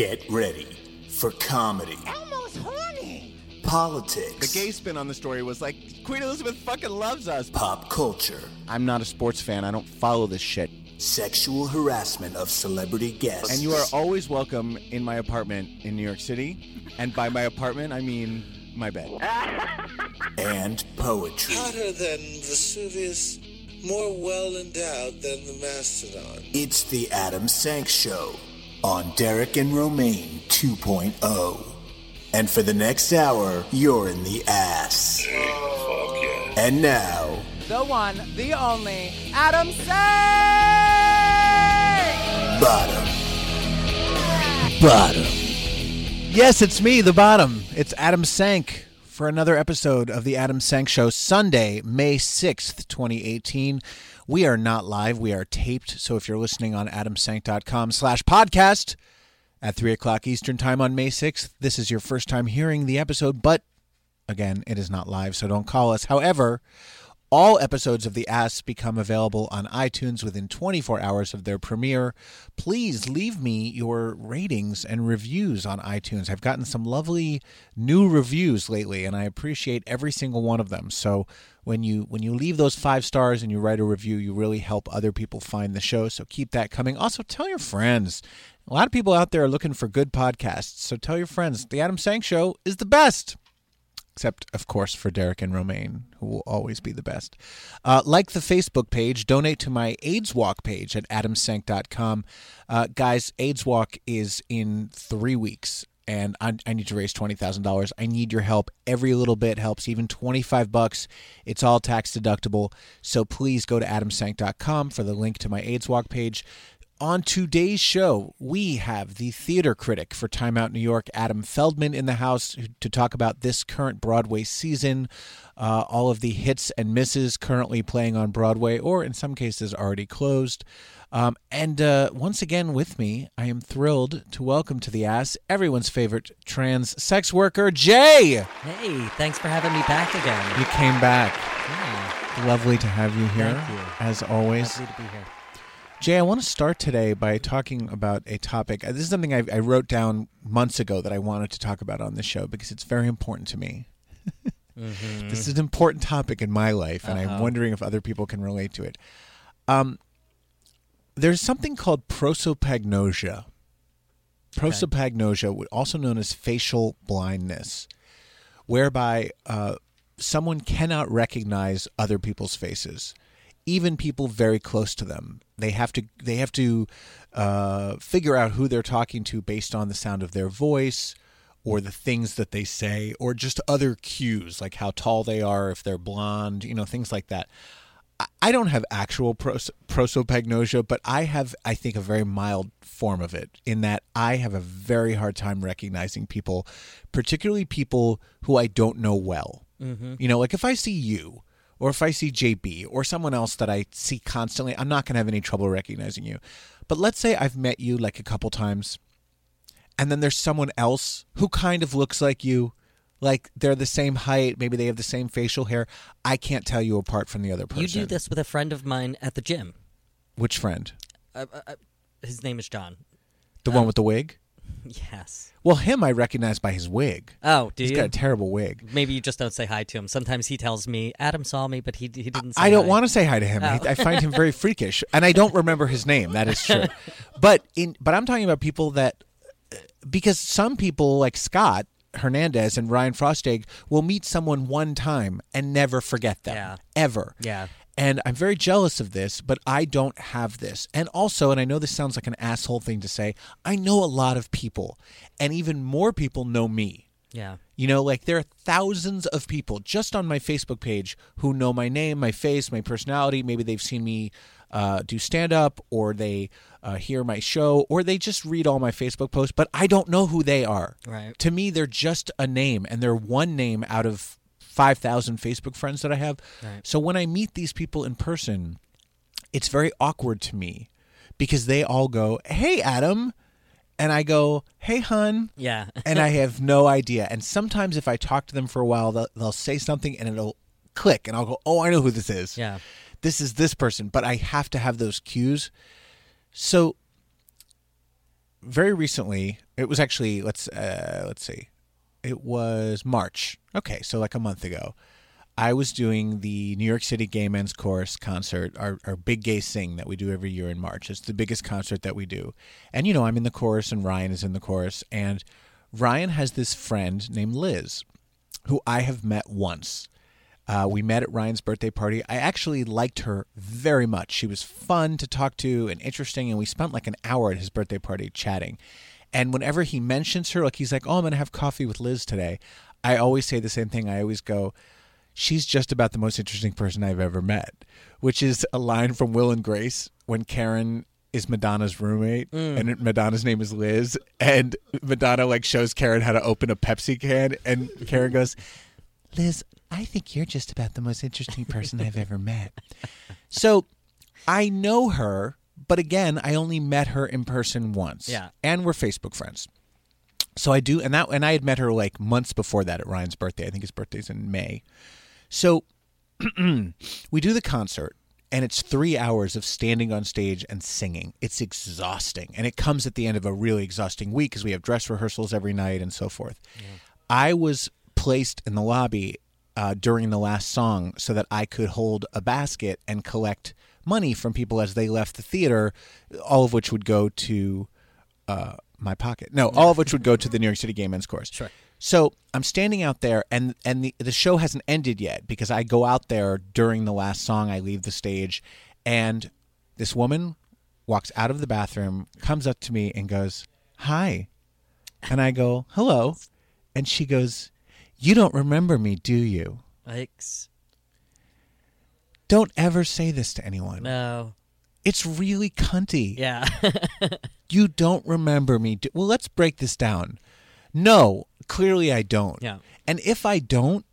Get ready for comedy, Elmo's horny. politics, The gay spin on the story was like Queen Elizabeth fucking loves us. pop culture, I'm not a sports fan. I don't follow this shit. sexual harassment of celebrity guests, And you are always welcome in my apartment in New York City. And by my apartment, I mean my bed. and poetry. hotter than Vesuvius, more well endowed than the mastodon. It's the Adam Sank Show on Derek and Romaine 2.0. And for the next hour, you're in the ass. And now, The one, the only, Adam Sank! bottom. Bottom. Yes, it's me, the bottom. It's Adam Sank for another episode of the Adam Sank Show, Sunday, May 6th, 2018. We are not live, we are taped. So if you're listening on adamsank.com slash podcast at 3 o'clock Eastern Time on May 6th, this is your first time hearing the episode, but again, it is not live, so don't call us. However, all episodes of The Ass become available on iTunes within 24 hours of their premiere. Please leave me your ratings and reviews on iTunes. I've gotten some lovely new reviews lately and I appreciate every single one of them. So when you when you leave those 5 stars and you write a review, you really help other people find the show. So keep that coming. Also tell your friends. A lot of people out there are looking for good podcasts. So tell your friends. The Adam Sank show is the best except of course for Derek and Romaine, who will always be the best. Uh, like the Facebook page, donate to my AIDS Walk page at adamsank.com. Uh, guys, AIDS Walk is in three weeks. And I, need to raise twenty thousand dollars. I need your help. Every little bit helps. Even twenty-five bucks. It's all tax deductible. So please go to adamsank.com for the link to my AIDS Walk page. On today's show, we have the theater critic for Time Out New York, Adam Feldman, in the house to talk about this current Broadway season, uh, all of the hits and misses currently playing on Broadway, or in some cases already closed. Um, and uh, once again, with me, I am thrilled to welcome to the ass everyone's favorite trans sex worker, Jay. Hey, thanks for having me back again. You came back. Yeah, Lovely to have you here, Thank you. as always. lovely to be here. Jay, I want to start today by talking about a topic. uh, This is something I, I wrote down months ago that I wanted to talk about on the show because it's very important to me. This is an important topic in my life, and I'm wondering if other people can relate to it. Um, there's something called prosopagnosia. Prosopagnosia, also known as facial blindness, whereby uh, someone cannot recognize other people's faces, even people very close to them. They have to they have to uh, figure out who they're talking to based on the sound of their voice, or the things that they say, or just other cues like how tall they are, if they're blonde, you know, things like that. I- don't have actual pros- prosopagnosia, but I have, I think, a very mild form of it in that I have a very hard time recognizing people, particularly people who I don't know well. You know, like if I see you or if I see JB or someone else that I see constantly, I'm not going to have any trouble recognizing you. But let's say I've met you like a couple times and then there's someone else who kind of looks like you like they're the same height maybe they have the same facial hair i can't tell you apart from the other person You do this with a friend of mine at the gym. which friend Uh, uh, uh, his name is John. the one with the wig Yes. well him i recognize by his wig Oh, do he's you? got a terrible wig Maybe you just don't say hi to him. Sometimes he tells me Adam saw me, but he he didn't. Say I don't hi. want to say hi to him. Oh. I, I find him very oh. freakish, and I don't remember his name. That is true. But in but I'm talking about people that because some people like Scott Hernandez and Ryan Frostig will meet someone one time and never forget them Yeah. ever. Yeah. And I'm very jealous of this, but I don't have this. And also, and I know this sounds like an asshole thing to say, I know a lot of people, and even more people know me. Yeah. You know, like there are thousands of people just on my Facebook page who know my name, my face, my personality. Maybe they've seen me uh, do stand up or they uh, hear my show or they just read all my Facebook posts, but I don't know who they are. Right. To me, they're just a name and they're one name out of 5,000 Facebook friends that I have. Right. So when I meet these people in person, it's very awkward to me because they all go, Hey, Adam. And I go, Hey, hun Yeah. and I have no idea. And sometimes if I talk to them for a while, they'll, they'll say something and it'll click, and I'll go, "Oh, I know who this is. yeah. This is this person." But I have to have those cues. So very recently, it was actually let's uh, let's see, it was March. Okay, so like a month ago. I was doing the New York City Gay Men's Chorus concert, our, our big gay sing that we do every year in March. It's the biggest concert that we do. And, you know, I'm in the chorus and Ryan is in the chorus. And Ryan has this friend named Liz, who I have met once. Uh, we met at Ryan's birthday party. I actually liked her very much. She was fun to talk to and interesting, and we spent like an hour at his birthday party chatting. And whenever he mentions her, like he's like, "Oh, I'm gonna have coffee with Liz today," I always say the same thing. I always go, "She's just about the most interesting person I've ever met," which is a line from Will and Grace when Karen is Madonna's roommate mm. and Madonna's name is Liz and Madonna like shows Karen how to open a Pepsi can and Karen goes, Liz, I think you're just about the most interesting person I've ever met. So I know her, but again, I only met her in person once. Yeah. And we're Facebook friends. So I do and that and I had met her like months before that at Ryan's birthday. I think his birthday's in May. So we do the concert and it's three hours of standing on stage and singing. It's exhausting. And it comes at the end of a really exhausting week because we have dress rehearsals every night and so forth. I was placed in the lobby uh, during the last song so that I could hold a basket and collect money from people as they left the theater, all of which would go to uh, my pocket. No, all of which would go to the New York City Gay Men's Chorus. Sure. So I'm standing out there, and and the the show hasn't ended yet because I go out there during the last song. I leave the stage, and this woman walks out of the bathroom, comes up to me, and goes, "Hi," and I go, "Hello," and she goes, "You don't remember me, do you?" Yikes. Don't ever say this to anyone. No. It's really cunty. Yeah. You don't remember me. Do- well, let's break this down. No, clearly I don't. Yeah. And if I don't,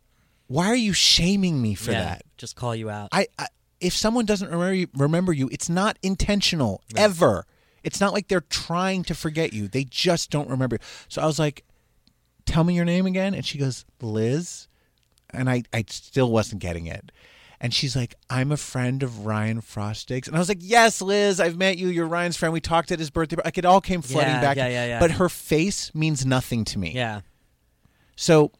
why are you shaming me for yeah. that? Just call you out. I, I if someone doesn't remember you, remember you, it's not intentional ever. It's not like they're trying to forget you. They just don't remember. you. So I was like, "Tell me your name again." And she goes, "Liz." And I I still wasn't getting it. And she's like, "I'm a friend of Ryan Frostig's." And I was like, "Yes, Liz, I've met you. You're Ryan's friend. We talked at his birthday. Like it all came flooding Yeah, back. yeah, yeah, yeah. But her face means nothing to me. yeah. So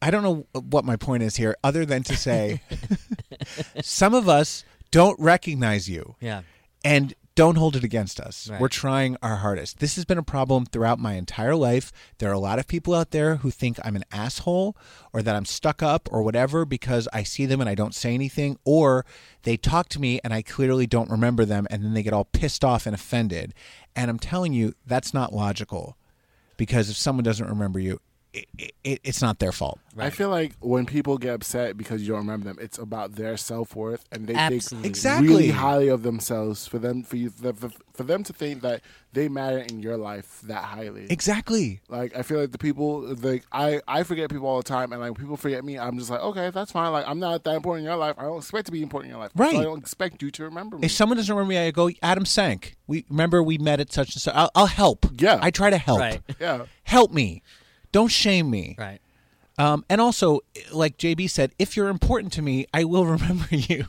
I don't know what my point is here, other than to say some of us don't recognize you Yeah. and don't hold it against us. Right. We're trying our hardest. This has been a problem throughout my entire life. There are a lot of people out there who think I'm an asshole or that I'm stuck up or whatever because I see them and I don't say anything, or they talk to me and I clearly don't remember them and then they get all pissed off and offended. And I'm telling you, that's not logical because if someone doesn't remember you, it, it, it's not their fault. I feel like when people get upset because you don't remember them, it's about their self worth, and they Absolutely. think Exactly. really highly of themselves. For them, for you, for, for them to think that they matter in your life that highly. Exactly. Like I feel like the people, like I, I forget people all the time, and like people forget me, I'm just like, okay, that's fine. Like I'm not that important in your life. I don't expect to be important in your life. Right. So I don't expect you to remember me. If someone doesn't remember me, I go, Adam Sank. We remember we met at such and such. I'll, I'll help. Yeah. I try to help. Right. yeah. Help me. Don't shame me. Right. Um, and also, like JB said, if you're important to me, I will remember you.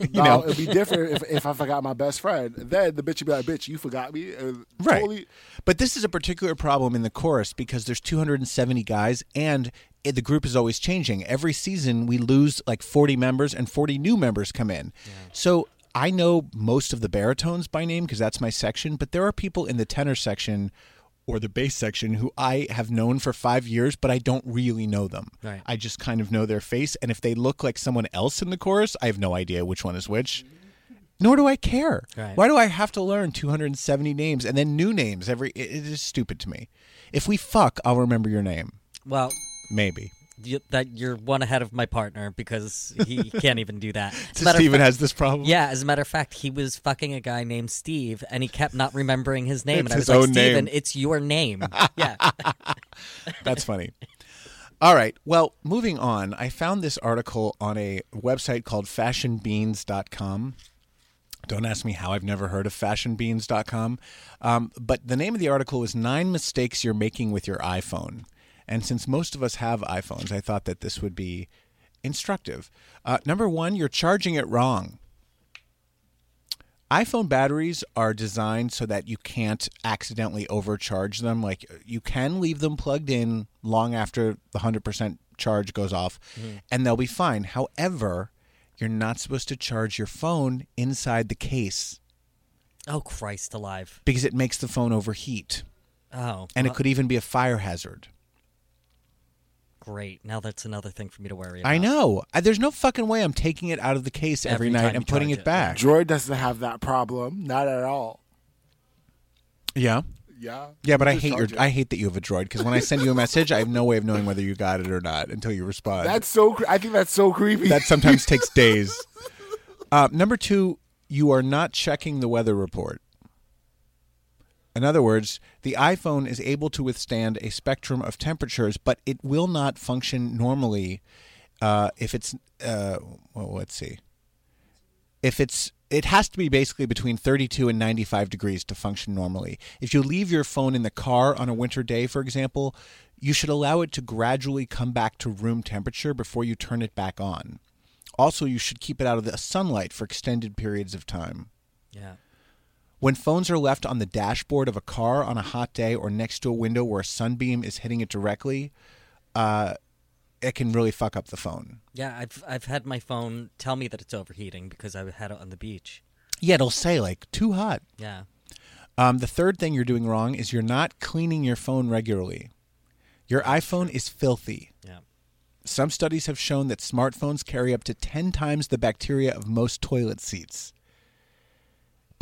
you no, know, it'd be different if, if I forgot my best friend. Then the bitch would be like, "Bitch, you forgot me." Uh, right? Totally, But this is a particular problem in the chorus because there's 270 guys, and it, the group is always changing. Every season, we lose like 40 members, and 40 new members come in. Yeah. So I know most of the baritones by name because that's my section. But there are people in the tenor section or the bass section who I have known for five years, but I don't really know them. Right. I just kind of know their face, and if they look like someone else in the chorus, I have no idea which one is which. Nor do I care. Right. Why do I have to learn 270 names and then new names every? It, it is stupid to me. If we fuck, I'll remember your name. Well, Maybe. You, that you're one ahead of my partner because he can't even do that. So Steven fact- has this problem. Yeah, as a matter of fact, he was fucking a guy named Steve, and he kept not remembering his name. And I his was like, own Steven, name." it's your name. yeah. That's funny. All right. Well, moving on, I found this article on a website called fashionbeans.com. Don't ask me how I've never heard of fashionbeans.com. Um, but the name of the article is Nine Mistakes You're Making with Your iPhone. And since most of us have iPhones, I thought that this would be instructive. Uh, number one, you're charging it wrong. iPhone batteries are designed so that you can't accidentally overcharge them. Like you can leave them plugged in long after the 100% charge goes off and they'll be fine. However, you're not supposed to charge your phone inside the case Oh Christ alive. because it makes the phone overheat Oh. and it could even be a fire hazard. Great. Now that's another thing for me to worry about. I know. I, there's no fucking way I'm taking it out of the case every, Every night time and you putting charge it it, back. Droid doesn't have that problem. Not at all. Yeah. Yeah. Yeah, but I Just hate your charge it. I hate that you have a droid because when I send you a message, I have no way of knowing whether you got it or not until you respond. That's so. Cre- I think that's so creepy. that sometimes takes days. Uh, number two, you are not checking the weather report. In other words, the iPhone is able to withstand a spectrum of temperatures, but it will not function normally uh, if it's. Uh, well, let's see. If it's, it has to be basically between 32 and 95 degrees to function normally. If you leave your phone in the car on a winter day, for example, you should allow it to gradually come back to room temperature before you turn it back on. Also, you should keep it out of the sunlight for extended periods of time. Yeah. When phones are left on the dashboard of a car on a hot day or next to a window where a sunbeam is hitting it directly, uh, it can really fuck up the phone. Yeah, I've I've had my phone tell me that it's overheating because I had it on the beach. Yeah, it'll say like too hot. Yeah. Um, the third thing you're doing wrong is you're not cleaning your phone regularly. Your iPhone is filthy. Yeah. Some studies have shown that smartphones carry up to 10 times the bacteria of most toilet seats.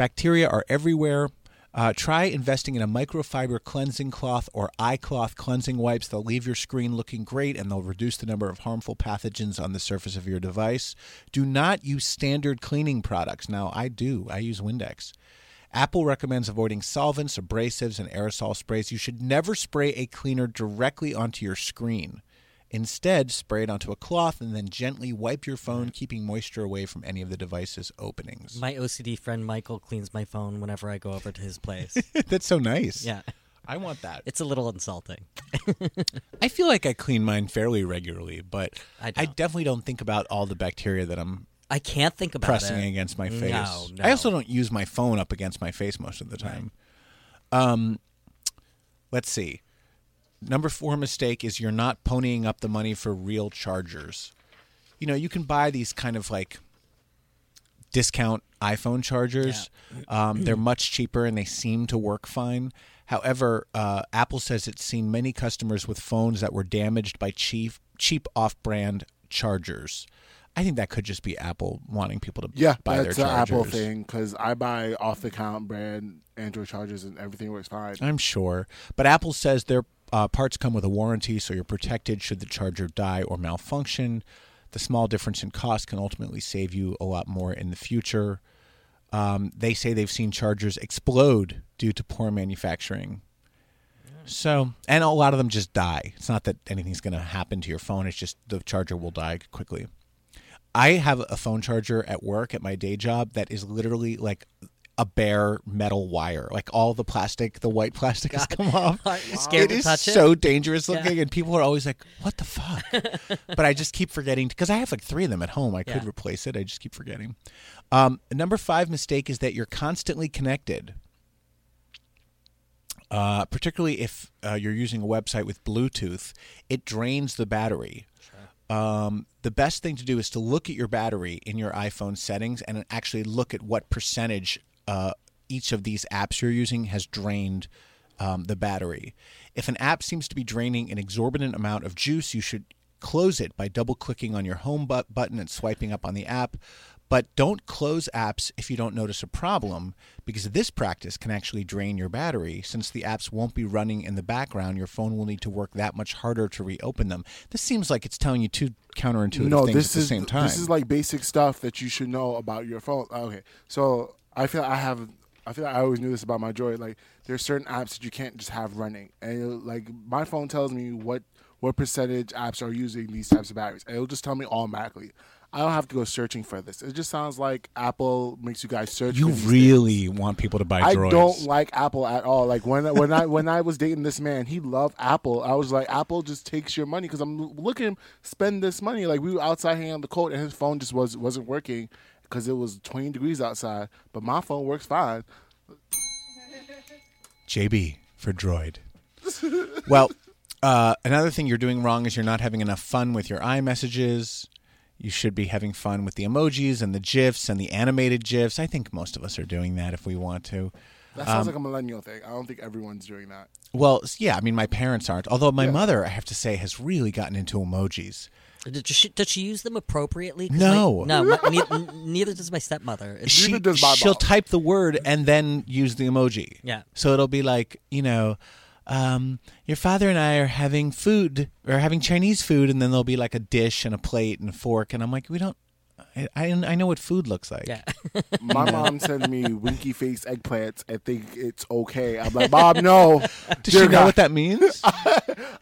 Bacteria are everywhere. Uh, try investing in a microfiber cleansing cloth or eye cloth cleansing wipes. They'll leave your screen looking great and they'll reduce the number of harmful pathogens on the surface of your device. Do not use standard cleaning products. Now, I do, I use Windex. Apple recommends avoiding solvents, abrasives, and aerosol sprays. You should never spray a cleaner directly onto your screen. Instead, spray it onto a cloth and then gently wipe your phone, keeping moisture away from any of the device's openings. My OCD friend Michael cleans my phone whenever I go over to his place. That's so nice. yeah. I want that. It's a little insulting. I feel like I clean mine fairly regularly, but I I, definitely don't think about all the bacteria that I'm I can't think about pressing it. against my face. No, no. I also don't use my phone up against my face most of the time. Um, let's see. Number four mistake is you're not ponying up the money for real chargers. You know, you can buy these kind of like discount iPhone chargers. Um, they're much cheaper and they seem to work fine. However, uh, Apple says it's seen many customers with phones that were damaged by cheap, cheap off-brand chargers. I think that could just be Apple wanting people to Yeah, buy their that's their an. Apple thing because I buy off the count brand Android chargers and everything works fine. I'm sure. But Apple says their uh, parts come with a warranty, so you're protected should the charger die or malfunction. The small difference in cost can ultimately save you a lot more in the future. Um, they say they've seen chargers explode due to poor manufacturing. So, and a lot of them just die. It's not that anything's going to happen to your phone, it's just the charger will die quickly. I have a phone charger at work at my day job that is literally like a bare metal wire. Like all the plastic, the white plastic has come off. Scared it to is touch it? so dangerous looking, and people are always like, "What the fuck?" but I just keep forgetting because I have like three of them at home. I could Yeah. replace it. I just keep forgetting. Um, number five mistake is that you're constantly connected. Uh, particularly if uh, you're using a website with Bluetooth, it drains the battery. Um, the best thing to do is to look at your battery in your iPhone settings and actually look at what percentage uh, each of these apps you're using has drained um, the battery. If an app seems to be draining an exorbitant amount of juice, you should close it by double clicking on your home but- button and swiping up on the app. But don't close apps if you don't notice a problem, because this practice can actually drain your battery. Since the apps won't be running in the background, your phone will need to work that much harder to reopen them. This seems like it's telling you two counterintuitive no, things this at the is same time. this is like basic stuff that you should know about your phone. Okay, so I feel like I have. I feel like I always knew this about my Droid. Like there's certain apps that you can't just have running, and like my phone tells me what what percentage apps are using these types of batteries, and it'll just tell me automatically. I don't have to go searching for this. It just sounds like Apple makes you guys search. you really want people to buy droids. I droids. don't like Apple at all. Like when when I when I was dating this man, he loved Apple. I was like, Apple just takes your money because I'm looking spend this money. Like we were outside hanging on the coat, and his phone just was wasn't working because it was 20 degrees outside. But my phone works fine. JB for droid. well, uh, another thing you're doing wrong is you're not having enough fun with your iMessages. You should be having fun with the emojis and the GIFs and the animated GIFs. I think most of us are doing that if we want to. That sounds like a millennial thing. I don't think everyone's doing that. Well, yeah, I mean, my parents aren't. Although my mother, I have to say, has really gotten into emojis. Did she, does she use them appropriately? No. my- no. My, ne- n- neither does my stepmother. It's- She, Neither does my she'll mom. type the word and then use the emoji. Yeah. So it'll be like, you know, um, your father and I are having food or having Chinese food, and then there'll be like a dish and a plate and a fork, and I'm like, we don't. I, I, I know what food looks like. yeah. My mom sends me winky face eggplants and think it's okay. I'm like, Mom, no. Does she know what that means?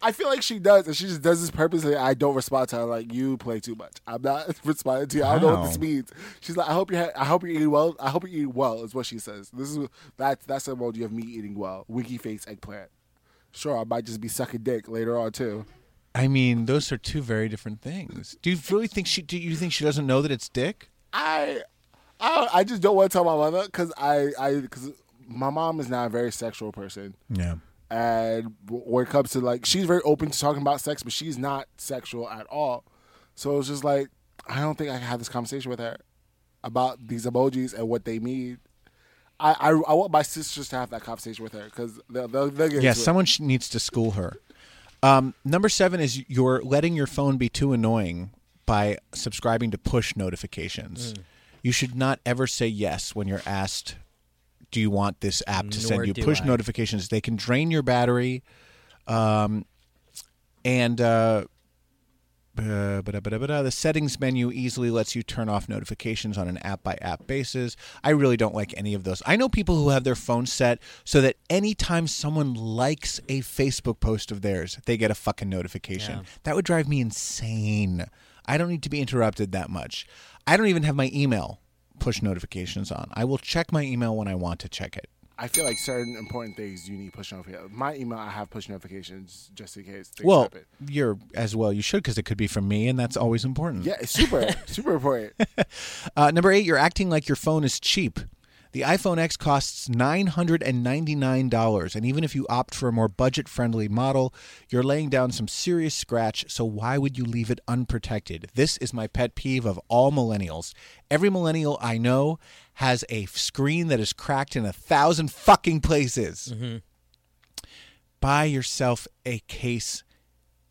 I feel like she does, and she just does this purposely. I don't respond to her like you play too much. I'm not responding to you. I don't know what this means. She's like, I hope you. Ha- I hope you eat well. I hope you eat well. Is what she says. This is that's that's the emoji of me eating well. Winky face eggplant. Sure, I might just be sucking dick later on too. I mean, those are two very different things. Do you really think she? Do you think she doesn't know that it's dick? I, I, I just don't want to tell my mother because I, I, because my mom is not a very sexual person. Yeah. and when it comes to like she's very open to talking about sex but she's not sexual at all so it's just like i don't think i can have this conversation with her about these emojis and what they mean i i, I want my sisters to have that conversation with her because they'll, they'll, they'll get Yeah, into it. someone sh- needs to school her. Um, number seven is you're letting your phone be too annoying by subscribing to push notifications. You should not ever say yes when you're asked, "Do you want this app to Nor send you push I. notifications?" They can drain your battery, um, and uh, uh. The settings menu easily lets you turn off notifications on an app by app basis. I really don't like any of those. I know people who have their phone set so that anytime someone likes a Facebook post of theirs, they get a fucking notification. That would drive me insane. I don't need to be interrupted that much. I don't even have my email push notifications on. I will check my email when I want to check it. I feel like certain important things you need push notifications my email i have push notifications just in case things Well, happen you're as well. You should because it could be from me, and that's always important. yeah it's super super important Uh, number eight, you're acting like your phone is cheap. The iPhone X costs $999, and even if you opt for a more budget friendly model, you're laying down some serious scratch, so why would you leave it unprotected? This is my pet peeve of all millennials. Every millennial I know has a screen that is cracked in a thousand fucking places. Mm-hmm. Buy yourself a case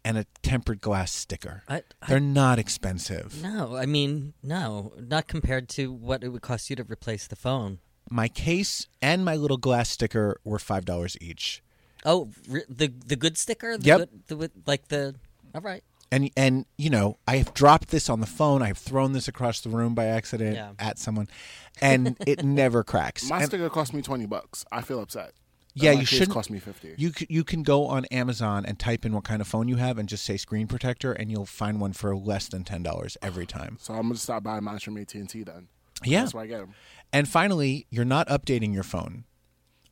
and a tempered glass sticker. I- I- They're not expensive. No, I mean, no, not compared to what it would cost you to replace the phone. My case and my little glass sticker were five dollars each. Oh, the the good sticker. The Yep. Good, the, with- like the. All right. And and you know, I have dropped this on the phone. I've thrown this across the room by accident Yeah. at someone, and it never cracks. my And- sticker cost me 20 bucks i feel upset yeah, you shouldn't. cost me 50 You you can go on Amazon and type in what kind of phone you have and just say screen protector, and you'll find one for less than ten dollars every time. so i'm gonna stop buying mine from at&t then Yeah. that's why i get them And finally, you're not updating your phone.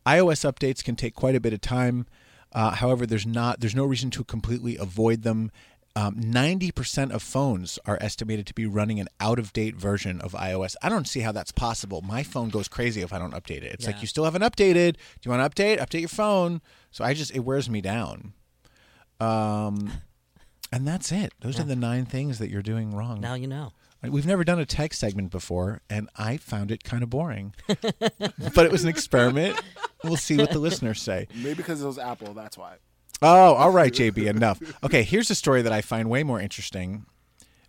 iOS updates can take quite a bit of time. Uh, however, there's not there's no reason to completely avoid them. Um, Ninety percent of phones are estimated to be running an out of date version of iOS. I don't see how that's possible. My phone goes crazy if I don't update it. It's like you still haven't updated. Do you want to update? Update your phone. So I just it wears me down. Um, and that's it. Those are the nine things that you're doing wrong. Now you know. We've never done a tech segment before, and I found it kind of boring. but it was an experiment. We'll see what the listeners say. maybe because it was apple that's why Oh, all right, JB, enough. Okay, here's a story that I find way more interesting.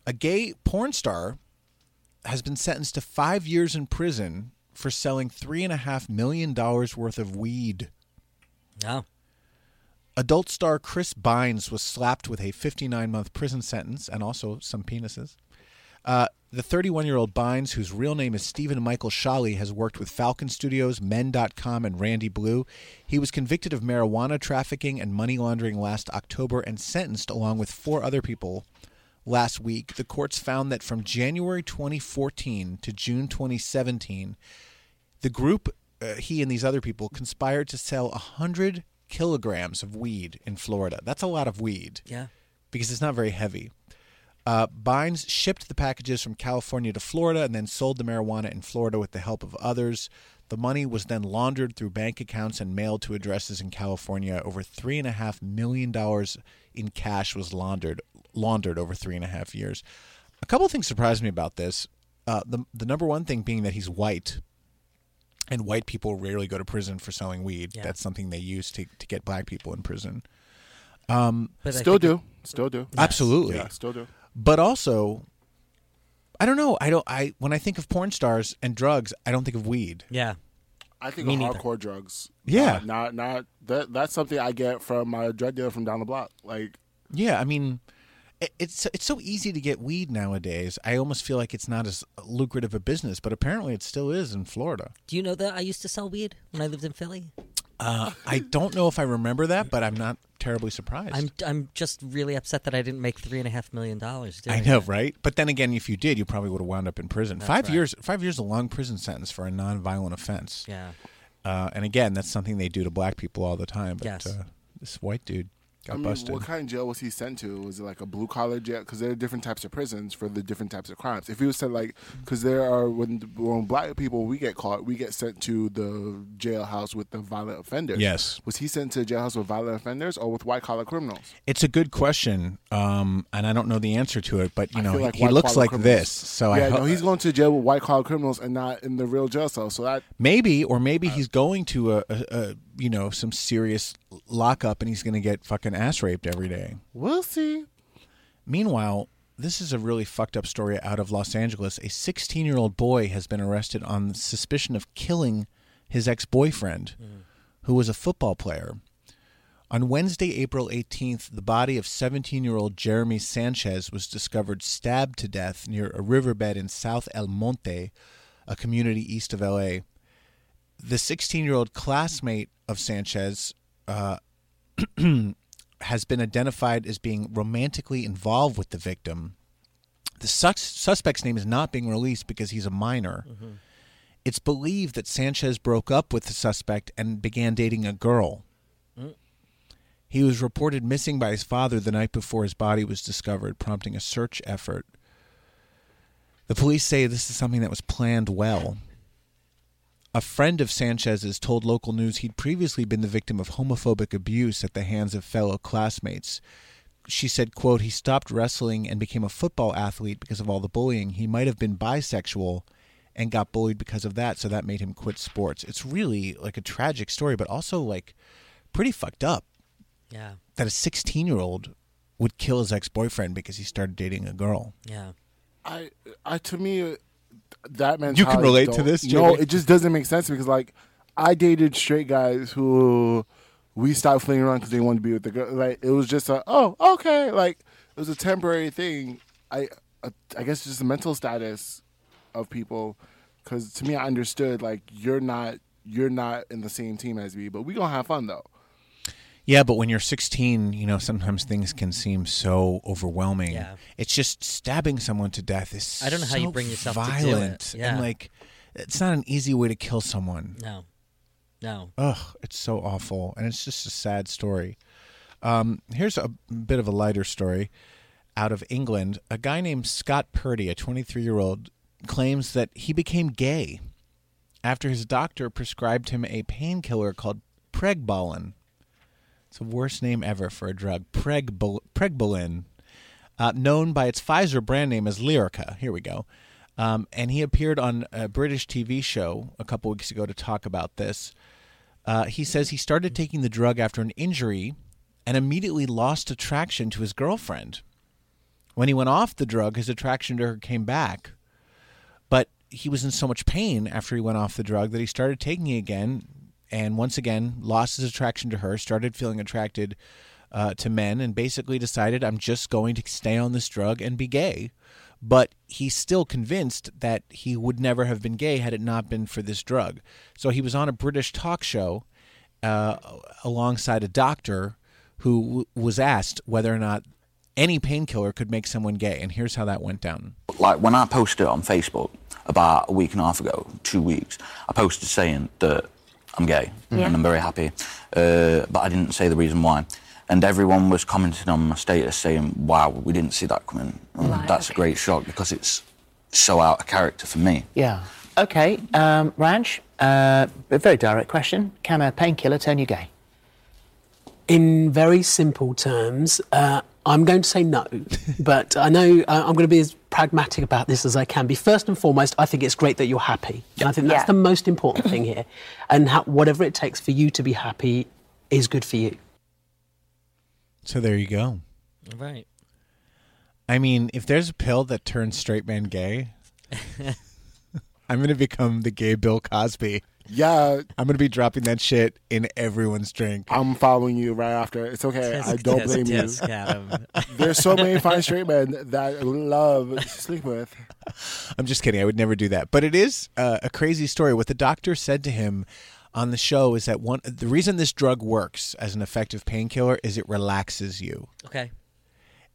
A gay porn star has been sentenced to five years in prison for selling three and a half million dollars worth of weed. No. Adult star Chris Bines was slapped with a 59 month prison sentence and also some penises. Uh, the 31 year old Bines, whose real name is Stephen Michael Shawley, has worked with Falcon Studios, Men.com, and Randy Blue. He was convicted of marijuana trafficking and money laundering last October and sentenced along with four other people last week. The courts found that from January 2014 to June 2017, the group, uh, he and these other people, conspired to sell 100 kilograms of weed in Florida. That's a lot of weed Yeah. because it's not very heavy. Uh, Bines shipped the packages from California to Florida and then sold the marijuana in Florida with the help of others. The money was then laundered through bank accounts and mailed to addresses in California. Over three and a half million dollars in cash was laundered laundered over three and a half years. A couple things surprised me about this. Uh, the the number one thing being that he's white, and white people rarely go to prison for selling weed. Yeah. That's something they use to to get black people in prison. But Still think do. Still do. Absolutely. Yeah, still do. But also i don't know i don't i when i think of porn stars and drugs i don't think of weed Yeah. I think Me of neither. hardcore drugs. Yeah. Not, not not that. That's something I get from my drug dealer from down the block. Like yeah i mean it, it's it's so easy to get weed nowadays i almost feel like it's not as lucrative a business but apparently it still is in florida Do you know that I used to sell weed when I lived in Philly? Uh, i don't know if i remember that but i'm not terribly surprised I'm I'm just really upset that I didn't make three and a half million dollars. I know, right? But then again, if you did, you probably would have wound up in prison. five right. years, five years, a long prison sentence for a non-violent offense. Yeah. Uh, and again, that's something they do to black people all the time. But Yes. uh, this white dude got I mean, busted. what kind of jail was he sent to? Was it like a blue collar jail? Because there are different types of prisons for the different types of crimes. If he was sent like, because there are when when black people we get caught, we get sent to the jailhouse with the violent offenders. Yes. Was he sent to a jailhouse with violent offenders or with white collar criminals? It's a good question, um, and I don't know the answer to it. But you know, like he, looks like criminals. this. So I yeah, ho- no, he's going to jail with white collar criminals and not in the real jail cell. So that maybe, or Uh, maybe he's going to a, a, a you know some serious lockup, and he's going to get fucking ass raped every day. we'll see. Meanwhile, this is a really fucked up story out of Los Angeles. A 16 year old boy has been arrested on suspicion of killing his ex boyfriend, mm-hmm. who was a football player. On Wednesday, April 18th, the body of 17 year old Jeremy Sanchez was discovered stabbed to death near a riverbed in South El Monte, a community east of LA. The 16 year old classmate of Sanchez uh, has been identified as being romantically involved with the victim. The sus- suspect's name is not being released because he's a minor. It's believed that Sanchez broke up with the suspect and began dating a girl. He was reported missing by his father the night before his body was discovered, prompting a search effort. The police say this is something that was planned well. A friend of Sanchez's told local news he'd previously been the victim of homophobic abuse at the hands of fellow classmates. She said, quote, he stopped wrestling and became a football athlete because of all the bullying. He might have been bisexual and got bullied because of that, so that made him quit sports. It's really like a tragic story, but also like pretty fucked up Yeah. that a 16 year old would kill his ex boyfriend because he started dating a girl. Yeah. I, I to me, that mentality. relate to this, No, it just doesn't make sense because like I dated straight guys who we stopped flinging around because they wanted to be with the girl. Like it was just a oh okay, like it was a temporary thing. I uh, I guess just the mental status of people. Because to me, I understood like you're not you're not in the same team as me, but we gonna have fun though. Yeah, but when you're 16, you know, sometimes things can seem so overwhelming. Yeah. It's just stabbing someone to death is I don't know how you bring yourself to do it. violent. Yeah. And like it's not an easy way to kill someone. No. No. Ugh, it's so awful, and it's just a sad story. Um, here's a bit of a lighter story out of England. A guy named Scott Purdy, a 23 year old, claims that he became gay after his doctor prescribed him a painkiller called Pregabalin. It's the worst name ever for a drug. Pregbal- Pregabalin, uh, known by its Pfizer brand name as Lyrica. Here we go. Um, and he appeared on a British TV show a couple weeks ago to talk about this. Uh, he says he started taking the drug after an injury and immediately lost attraction to his girlfriend. When he went off the drug, his attraction to her came back. But he was in so much pain after he went off the drug that he started taking it again, and once again lost his attraction to her. Started feeling attracted uh, to men, and basically decided, "I'm just going to stay on this drug and be gay." But he's still convinced that he would never have been gay had it not been for this drug. So he was on a British talk show uh, alongside a doctor who w- was asked whether or not any painkiller could make someone gay. And here's how that went down. Like when I posted on Facebook about a week and a half ago, two weeks, I posted saying that I'm gay Yeah. and I'm very happy, uh, but I didn't say the reason why. And everyone was commenting on my status saying, wow, we didn't see that coming. Right, that's a great shock because it's so out of character for me. Yeah. Okay, um, Ranj, uh, a very direct question. Can a painkiller turn you gay? In very simple terms, uh, I'm going to say no, but I know uh, I'm going to be as pragmatic about this as I can be. First and foremost, I think it's great that you're happy. And I think that's Yeah. the most important thing here. And how, whatever it takes for you to be happy is good for you. So there you go. Right. I mean, if there's a pill that turns straight man gay, I'm going to become the gay Bill Cosby. Yeah. I'm going to be dropping that shit in everyone's drink. I'm following you right after. It's okay. I don't Tisk, blame tisk, you. Adam. There's so many fine straight men that love to sleep with. I'm just kidding. I would never do that. But it is uh, a crazy story. What the doctor said to him on the show is that one the reason this drug works as an effective painkiller is it relaxes you. Okay.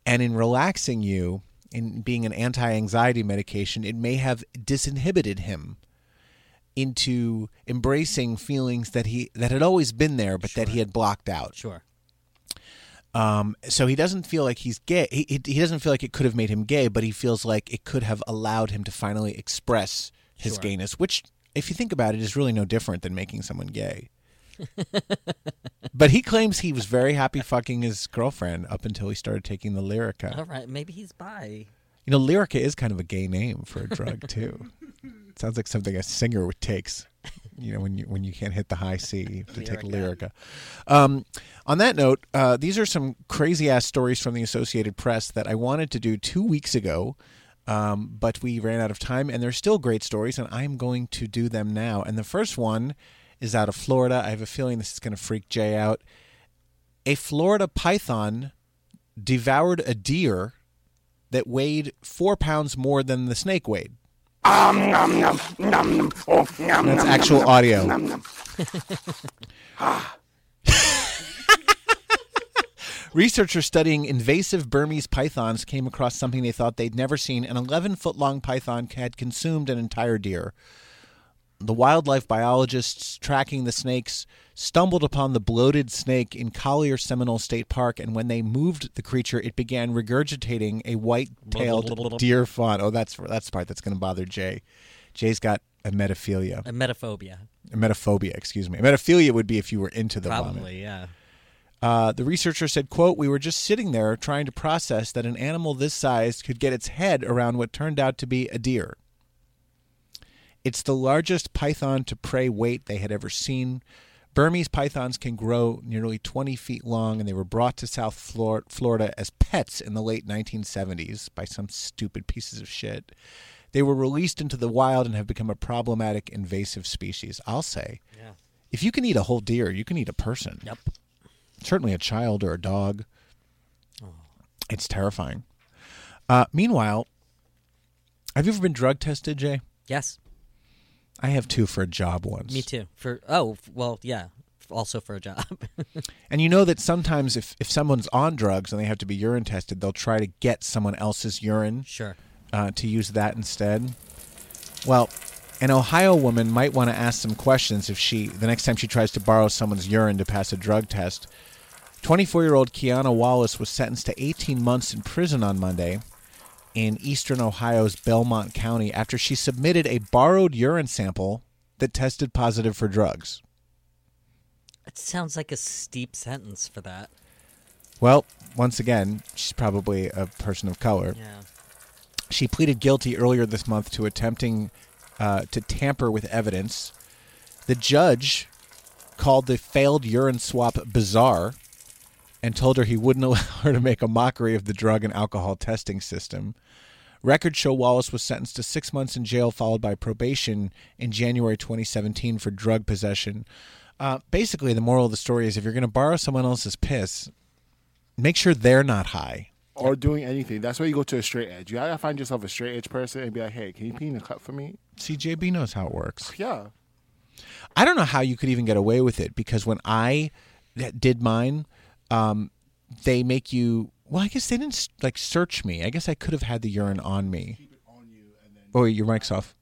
And in relaxing you, in being an anti-anxiety medication, it may have disinhibited him into embracing feelings that he that had always been there but that he had blocked out. Sure. Um, so he doesn't feel like he's gay. He, he he doesn't feel like it could have made him gay, but he feels like it could have allowed him to finally express his Sure. gayness, which, if you think about it, is really no different than making someone gay. but he claims he was very happy fucking his girlfriend up until he started taking the Lyrica. All right. Maybe he's bi. You know, Lyrica is kind of a gay name for a drug too. it Sounds like something a singer would takes. You know, when you when you can't hit the high C, to take Lyrica. Um, on that note, uh, these are some crazy ass stories from the Associated Press that I wanted to do two weeks ago, um, but we ran out of time, and they're still great stories, and I'm going to do them now. And the first one is out of Florida. I have a feeling this is going to freak Jay out. A Florida python devoured a deer that weighed four pounds more than the snake weighed. That's actual audio. Researchers studying invasive Burmese pythons came across something they thought they'd never seen. An 11 foot long python had consumed an entire deer. The wildlife biologists tracking the snakes stumbled upon the bloated snake in Collier Seminole State Park, and when they moved the creature, it began regurgitating a white-tailed deer fawn. Oh, that's that's the part that's going to bother Jay. Jay's got a emetophilia, A emetophobia. a emetophobia. Excuse me. A emetophilia would be if you were into the vomit. Probably. Yeah. Uh, the researcher said, quote, we were just sitting there trying to process that an animal this size could get its head around what turned out to be a deer. It's the largest python to prey weight they had ever seen. Burmese pythons can grow nearly 20 feet long, and they were brought to South Flor- Florida as pets in the late 1970s by some stupid pieces of shit. They were released into the wild and have become a problematic invasive species. I'll say, Yeah. if you can eat a whole deer, you can eat a person. Yep. Certainly a child or a dog. It's terrifying. Uh, meanwhile, have you ever been drug tested, Jay? Yes. I have two for a job once. Me too. For oh well, yeah. Also for a job. And you know that sometimes if, if someone's on drugs and they have to be urine tested, they'll try to get someone else's urine sure. uh, to use that instead. Well, an Ohio woman might want to ask some questions if she the next time she tries to borrow someone's urine to pass a drug test. 24-year-old Kiana Wallace was sentenced to 18 months in prison on Monday in eastern Ohio's Belmont County after she submitted a borrowed urine sample that tested positive for drugs. It sounds like a steep sentence for that. Well, once again, she's probably a person of color. Yeah. She pleaded guilty earlier this month to attempting uh, to tamper with evidence. The judge called the failed urine swap bizarre and told her he wouldn't allow her to make a mockery of the drug and alcohol testing system. Records show Wallace was sentenced to six months in jail, followed by probation in January 2017 for drug possession. Uh, basically, the moral of the story is if you're going to borrow someone else's piss, make sure they're not high. Or doing anything. That's why you go to a straight edge. You gotta find yourself a straight edge person and be like, "Hey, can you pee in a cup for me?" CJB knows how it works. Yeah. I don't know how you could even get away with it because when I did mine, um, they make you. Well, I guess they didn't like search me. I guess I could have had the urine on me. Oh, your mic's off.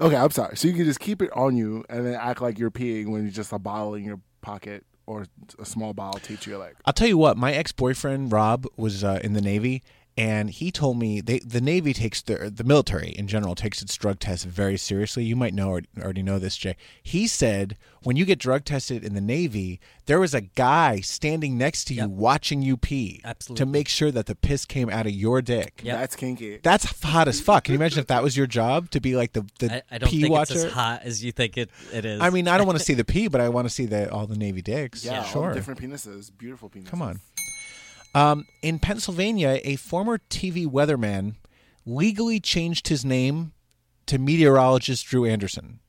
Okay, I'm sorry. So you can just keep it on you and then act like you're peeing when you just a bottle in your pocket or a small bottle to your leg. I'll tell you what. My ex boyfriend Rob was uh, in the Navy, and he told me they the Navy takes the the military in general takes its drug tests very seriously. You might know already know this, Jay. He said when you get drug tested in the Navy, there was a guy standing next to you Yep. watching you pee Absolutely. to make sure that the piss came out of your dick. Yep. That's kinky. That's hot as fuck. Can you imagine if that was your job to be like the the I, I don't pee think watcher? it's as hot as you think it, it is. I mean, I don't want to see the pee, but I want to see the all the Navy dicks. Yeah, all sure. the different penises, beautiful penises. Come on. Um, in Pennsylvania, a former TV weatherman legally changed his name to meteorologist Drew Anderson.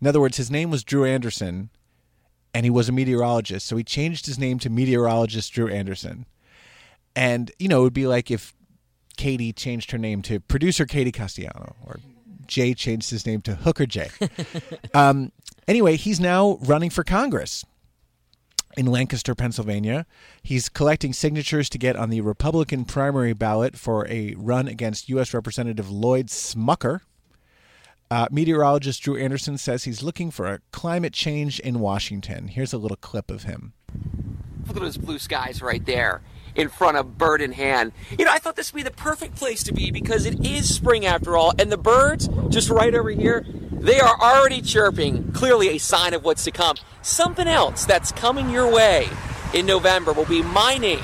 In other words, his name was Drew Anderson, and he was a meteorologist, so he changed his name to meteorologist Drew Anderson. And you know, it would be like if Katie changed her name to producer Katie Castellano, or Jay changed his name to Hooker Jay. um, anyway, he's now running for Congress in Lancaster, Pennsylvania. He's collecting signatures to get on the Republican primary ballot for a run against U.S. Representative Lloyd Smucker. Uh, meteorologist Drew Anderson says he's looking for a climate change in Washington. Here's a little clip of him. Look at those blue skies right there in front of bird in hand. You know, I thought this would be the perfect place to be because it is spring after all, and the birds just right over here, they are already chirping, clearly a sign of what's to come. Something else that's coming your way in November will be my name,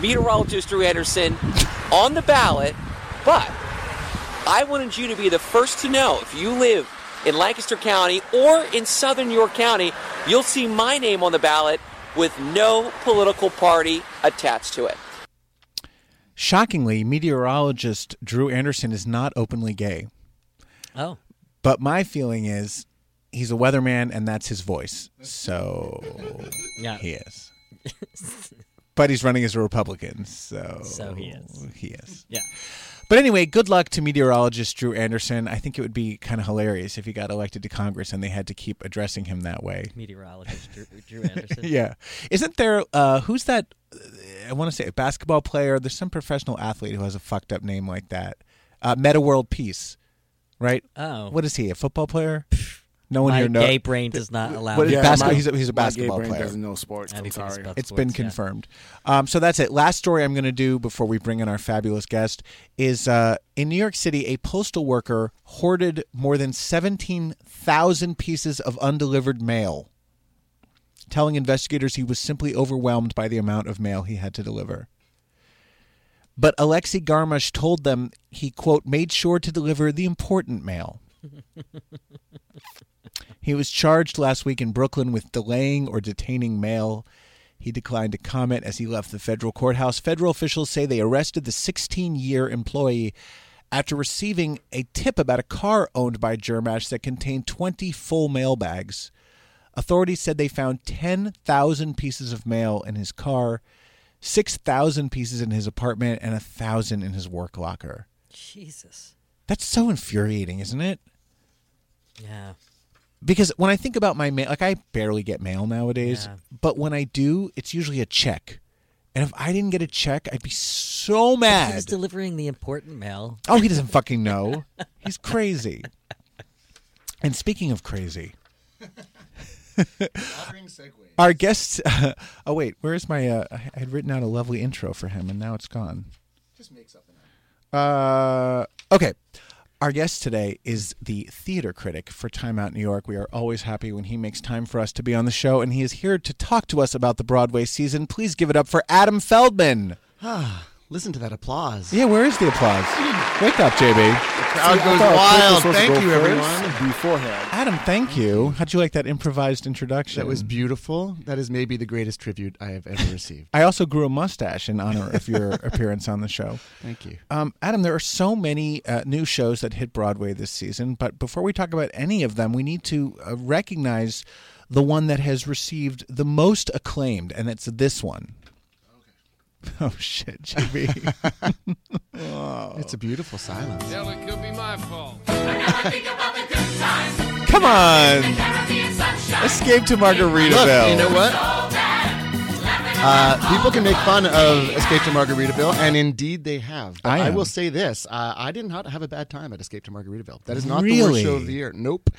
meteorologist Drew Anderson, on the ballot, but I wanted you to be the first to know if you live in Lancaster County or in southern York County, you'll see my name on the ballot with no political party attached to it. Shockingly, meteorologist Drew Anderson is not openly gay. Oh. But my feeling is he's a weatherman and that's his voice. So Yeah. he is. but he's running as a Republican, so So he is. He is. Yeah. But anyway, good luck to meteorologist Drew Anderson. I think it would be kind of hilarious if he got elected to Congress and they had to keep addressing him that way. Meteorologist Drew, Drew Anderson. yeah. Isn't there uh who's that I want to say a basketball player, there's some professional athlete who has a fucked up name like that. Uh Metta World Peace. Right? Oh. What is he? A football player? No one My here knows. gay brain does not allow What is me. basketball? my- he's a, he's a my gay basketball brain player. doesn't know sports. I'm sorry. about It's been sports, yeah. confirmed. Um, so that's it. Last story I'm going to do before we bring in our fabulous guest is uh, in New York City, a postal worker hoarded more than 17,000 pieces of undelivered mail, telling investigators he was simply overwhelmed by the amount of mail he had to deliver. But Alexei Garmash told them he, quote, made sure to deliver the important mail. He was charged last week in Brooklyn with delaying or detaining mail. He declined to comment as he left the federal courthouse. Federal officials say they arrested the 16 year employee after receiving a tip about a car owned by Jermash that contained 20 full mail bags. Authorities said they found 10,000 pieces of mail in his car, 6,000 pieces in his apartment, and a 1,000 in his work locker. Jesus. That's so infuriating, isn't it? Yeah. because when I think about my mail, like I barely get mail nowadays, Yeah. but when I do, it's usually a check. And if I didn't get a check, I'd be so mad. He's delivering the important mail. oh, he doesn't fucking know. He's crazy. And speaking of crazy, our guest. oh wait, where's my? Uh, I had written out a lovely intro for him, and now it's gone. Just make something Uh, okay. Our guest today is the theater critic for Time Out New York. We are always happy when he makes time for us to be on the show, and he is here to talk to us about the Broadway season. Please give it up for Adam Feldman. Listen to that applause. Yeah, where is the applause? Wake up, JB. The crowd See, I goes thought Chris wild. Thank go you, everyone. Beforehand. Adam, thank you. How'd you like that improvised introduction? That was beautiful. That is maybe the greatest tribute I have ever received. I also grew a mustache in honor of your appearance on the show. Thank you. Um, Adam, there are so many uh, new shows that hit Broadway this season, but before we talk about any of them, we need to uh, recognize the one that has received the most acclaimed, and it's this one. Oh shit, JB! It's a beautiful silence. Hell, it could be my fault. Come on, Escape to Margaritaville. Look, you know what? Uh, people can make fun of Escape to Margaritaville, and indeed they have. But I I, will say this: uh, I did not have a bad time at Escape to Margaritaville. That is not the worst show of the year. Nope.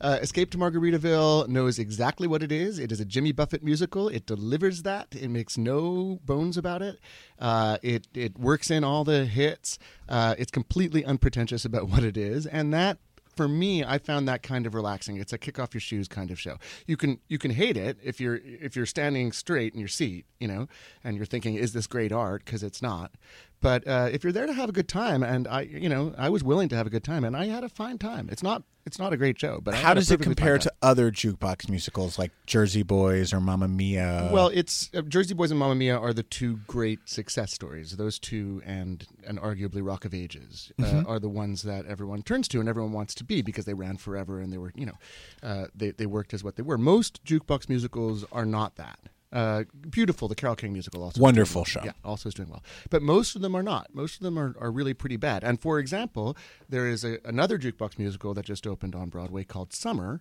Uh, Escape to Margaritaville knows exactly what it is. It is a Jimmy Buffett musical. It delivers that. It makes no bones about it. Uh, it it works in all the hits. Uh, it's completely unpretentious about what it is, and that for me, I found that kind of relaxing. It's a kick off your shoes kind of show. You can you can hate it if you're if you're standing straight in your seat, you know, and you're thinking, "Is this great art?" Because it's not. But uh, if you're there to have a good time, and I, you know, I was willing to have a good time, and I had a fine time. It's not it's not a great show, but I How does it compare to other jukebox musicals like Jersey Boys or Mamma Mia? Well, it's uh, Jersey Boys and Mamma Mia are the two great success stories. Those two and and arguably Rock of Ages uh, Mhm. are the ones that everyone turns to and everyone wants to be because they ran forever and they were you know uh, they they worked as what they were. Most jukebox musicals are not that. Uh, beautiful, the Carole King musical also. Wonderful well. show. Yeah, also is doing well. But most of them are not. Most of them are, are really pretty bad. And for example, there is a, another jukebox musical that just opened on Broadway called Summer,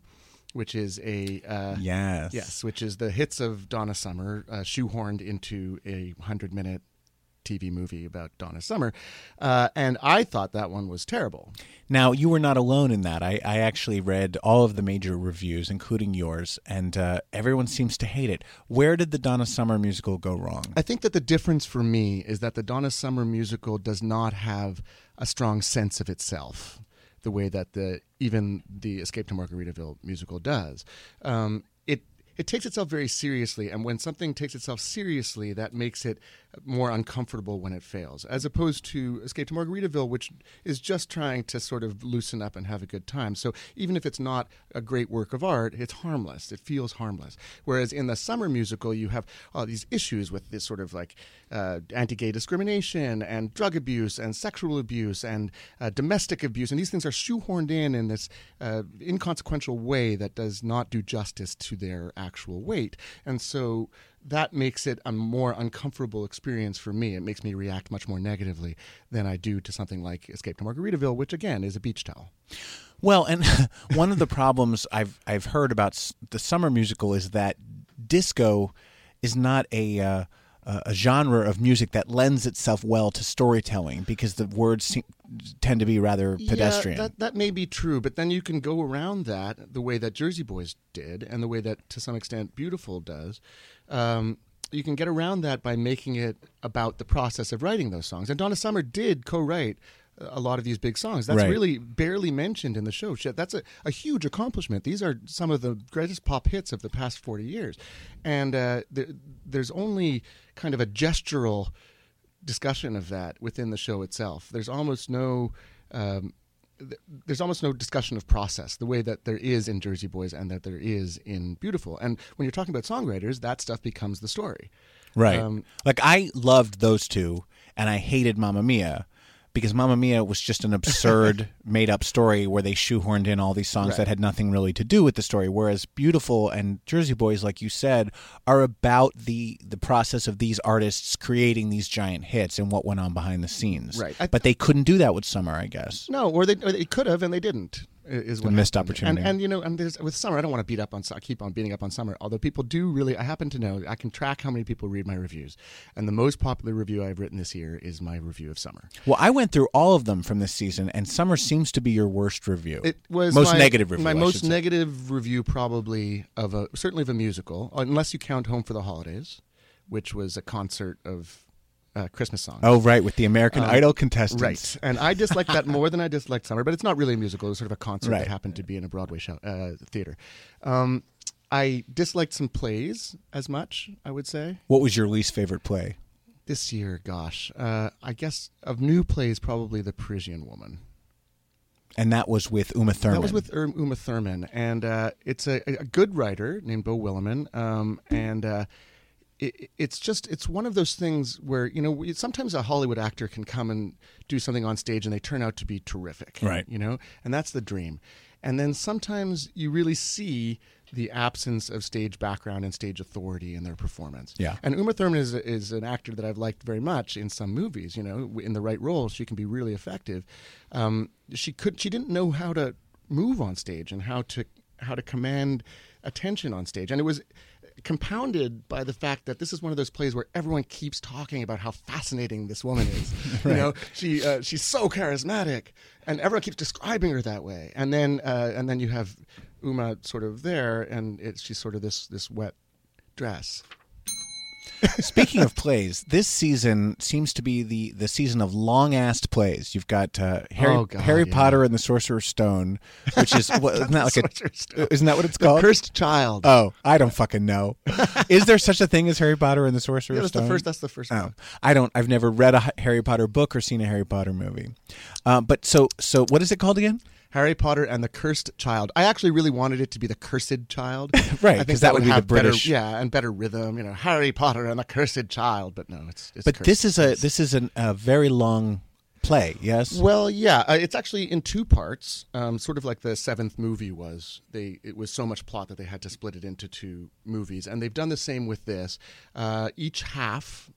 which is a uh, Yes. yes, which is the hits of Donna Summer uh, shoehorned into a hundred minute TV movie about Donna Summer, uh, and I thought that one was terrible. Now, you were not alone in that. I, I actually read all of the major reviews, including yours, and uh, everyone seems to hate it. Where did the Donna Summer musical go wrong? I think that the difference for me is that the Donna Summer musical does not have a strong sense of itself, the way that the even the Escape to Margaritaville musical does. Um, it it takes itself very seriously, and when something takes itself seriously, that makes it more uncomfortable when it fails, as opposed to Escape to Margaritaville, which is just trying to sort of loosen up and have a good time. So even if it's not a great work of art, it's harmless. It feels harmless. Whereas in the summer musical, you have all these issues with this sort of like uh, anti-gay discrimination and drug abuse and sexual abuse and uh, domestic abuse, and these things are shoehorned in in this uh, inconsequential way that does not do justice to their actual weight, and so that makes it a more uncomfortable experience for me. It makes me react much more negatively than I do to something like Escape to Margaritaville, which again is a beach towel. Well, and one of the problems I've I've heard about the summer musical is that disco is not a uh, a genre of music that lends itself well to storytelling because the words seem, tend to be rather pedestrian. Yeah, that, that may be true, but then you can go around that the way that Jersey Boys did, and the way that, to some extent, Beautiful does. Um, you can get around that by making it about the process of writing those songs. And Donna Summer did co-write a lot of these big songs. That's Right. really barely mentioned in the show. That's a, a huge accomplishment. These are some of the greatest pop hits of the past 40 years. And uh, there, there's only kind of a gestural discussion of that within the show itself. There's almost no um, there's almost no discussion of process the way that there is in Jersey Boys and that there is in Beautiful. And when you're talking about songwriters, that stuff becomes the story. Right. Um, like I loved those two, and I hated Mamma Mia because Mamma Mia was just an absurd, made-up story where they shoehorned in all these songs Right. that had nothing really to do with the story. Whereas Beautiful and Jersey Boys, like you said, are about the the process of these artists creating these giant hits and what went on behind the scenes. Right. I- but they couldn't do that with Summer, I guess. No, or they, or they could have and they didn't. Is A what missed opportunity. And, and you know, and there's with summer. I don't want to beat up on. I keep on beating up on summer. Although people do really, I happen to know. I can track how many people read my reviews, and the most popular review I've written this year is my review of summer. Well, I went through all of them from this season, and Summer seems to be your worst review. It was most my, negative review. My most say. negative review, probably of a certainly of a musical, uh, unless you count Home for the Holidays, which was a concert of uh, Christmas songs. Oh, right, with the American Um, Idol contestants. Right, and I disliked that more than I disliked Summer, but it's not really a musical. It was sort of a concert Right. that happened to be in a Broadway show uh, theater. Um, I disliked some plays as much. I would say. What was your least favorite play? this year, gosh, uh, I guess of new plays, probably The Parisian Woman. And that was with Uma Thurman. That was with Uma Thurman, and uh, it's a, a good writer named Beau Willimon, um, and uh, it, it's just it's one of those things where you know sometimes a Hollywood actor can come and do something on stage and they turn out to be terrific, Right. You know, and that's the dream. And then sometimes you really see the absence of stage background and stage authority in their performance. Yeah. And Uma Thurman is is an actor that I've liked very much in some movies. You know, in the right role, she can be really effective. Um, she could she didn't know how to move on stage and how to how to command attention on stage, and it was compounded by the fact that this is one of those plays where everyone keeps talking about how fascinating this woman is. You know, she uh, she's so charismatic, and everyone keeps describing her that way. And then uh, and then you have Uma sort of there, and it's she's sort of this this wet dress. Speaking of plays, this season seems to be the, the season of long assed plays. You've got uh, Harry, Oh, God, Harry yeah. Potter and the Sorcerer's Stone, which is what, isn't that like a isn't that what it's The called? Cursed Child. Oh, I don't fucking know. is there such a thing as Harry Potter and the Sorcerer's Yeah, that's the Stone? first- that's the first Oh, one. I don't. I've never read a Harry Potter book or seen a Harry Potter movie. Uh, but so so, what is it called again? Harry Potter and the Cursed Child. I actually really wanted it to be the Cursed Child, Right, I think 'cause that would be the have better- British- yeah, and better rhythm. You know, Harry Potter and the Cursed Child. But no, it's. it's but cursed. this is a this is an, a very long play. Yes. Well, yeah, uh, it's actually in two parts, um, sort of like the seventh movie was. They it was so much plot that they had to split it into two movies, and they've done the same with this. Uh, each half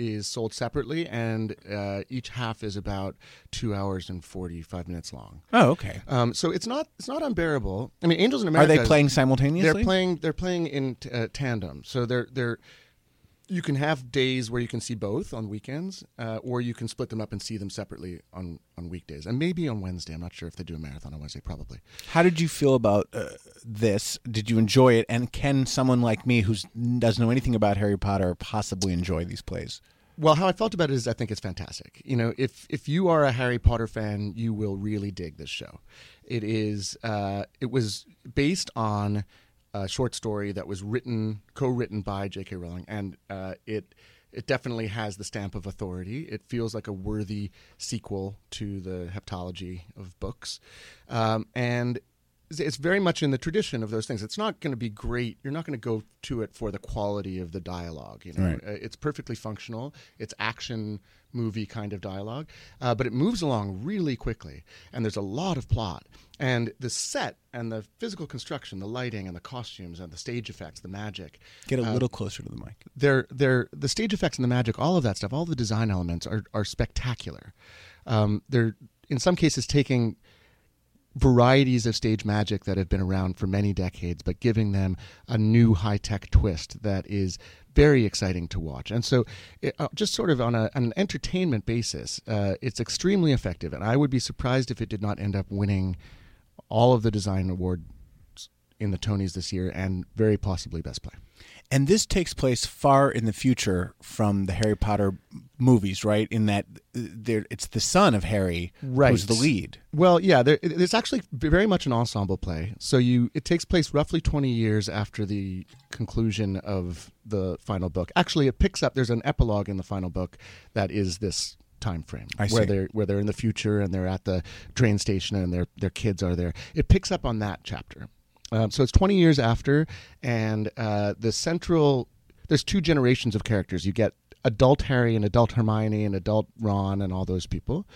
is sold separately, and uh, each half is about two hours and forty five minutes long. Oh, okay. Um, so it's not it's not unbearable. I mean, Angels in America. Are they playing simultaneously? They're playing. They're playing in t- uh, tandem. So they're they're. You can have days where you can see both on weekends, uh, or you can split them up and see them separately on, on weekdays, and maybe on Wednesday. I'm not sure if they do a marathon on Wednesday. Probably. How did you feel about uh, this? Did you enjoy it? And can someone like me who doesn't know anything about Harry Potter possibly enjoy these plays? Well, how I felt about it is I think it's fantastic. You know, if if you are a Harry Potter fan, you will really dig this show. It is uh, it was based on a short story that was written co-written by J.K. Rowling, and uh, it it definitely has the stamp of authority. It feels like a worthy sequel to the heptology of books, um, and it's- very much in the tradition of those things. It's not going to be great. You're not going to go to it for the quality of the dialogue. You know, Right. Uh, it's perfectly functional. It's action movie kind of dialogue, uh, but it moves along really quickly, and there's a lot of plot. And the set and the physical construction, the lighting and the costumes and the stage effects, the magic. Get a uh, little closer to the mic. they're they're the stage effects and the magic, all of that stuff, all the design elements are are spectacular. Um, they're in some cases taking varieties of stage magic that have been around for many decades, but giving them a new high tech twist that is very exciting to watch. And so, it, uh, just sort of on, a, on an entertainment basis, uh, it's extremely effective. And I would be surprised if it did not end up winning all of the design awards in the Tonys this year and very possibly Best Play. And this takes place far in the future from the Harry Potter movies, right? In that uh, there, it's the son of Harry who's the lead. Well, yeah, there, it's actually very much an ensemble play. So you, it takes place roughly twenty years after the conclusion of the final book. Actually, it picks up. There's an epilogue in the final book that is this time frame I where they're where they're in the future and they're at the train station and their their kids are there. It picks up on that chapter. Um, so it's 20 years after, and uh, the central there's two generations of characters. You get adult Harry and adult Hermione and adult Ron and all those people,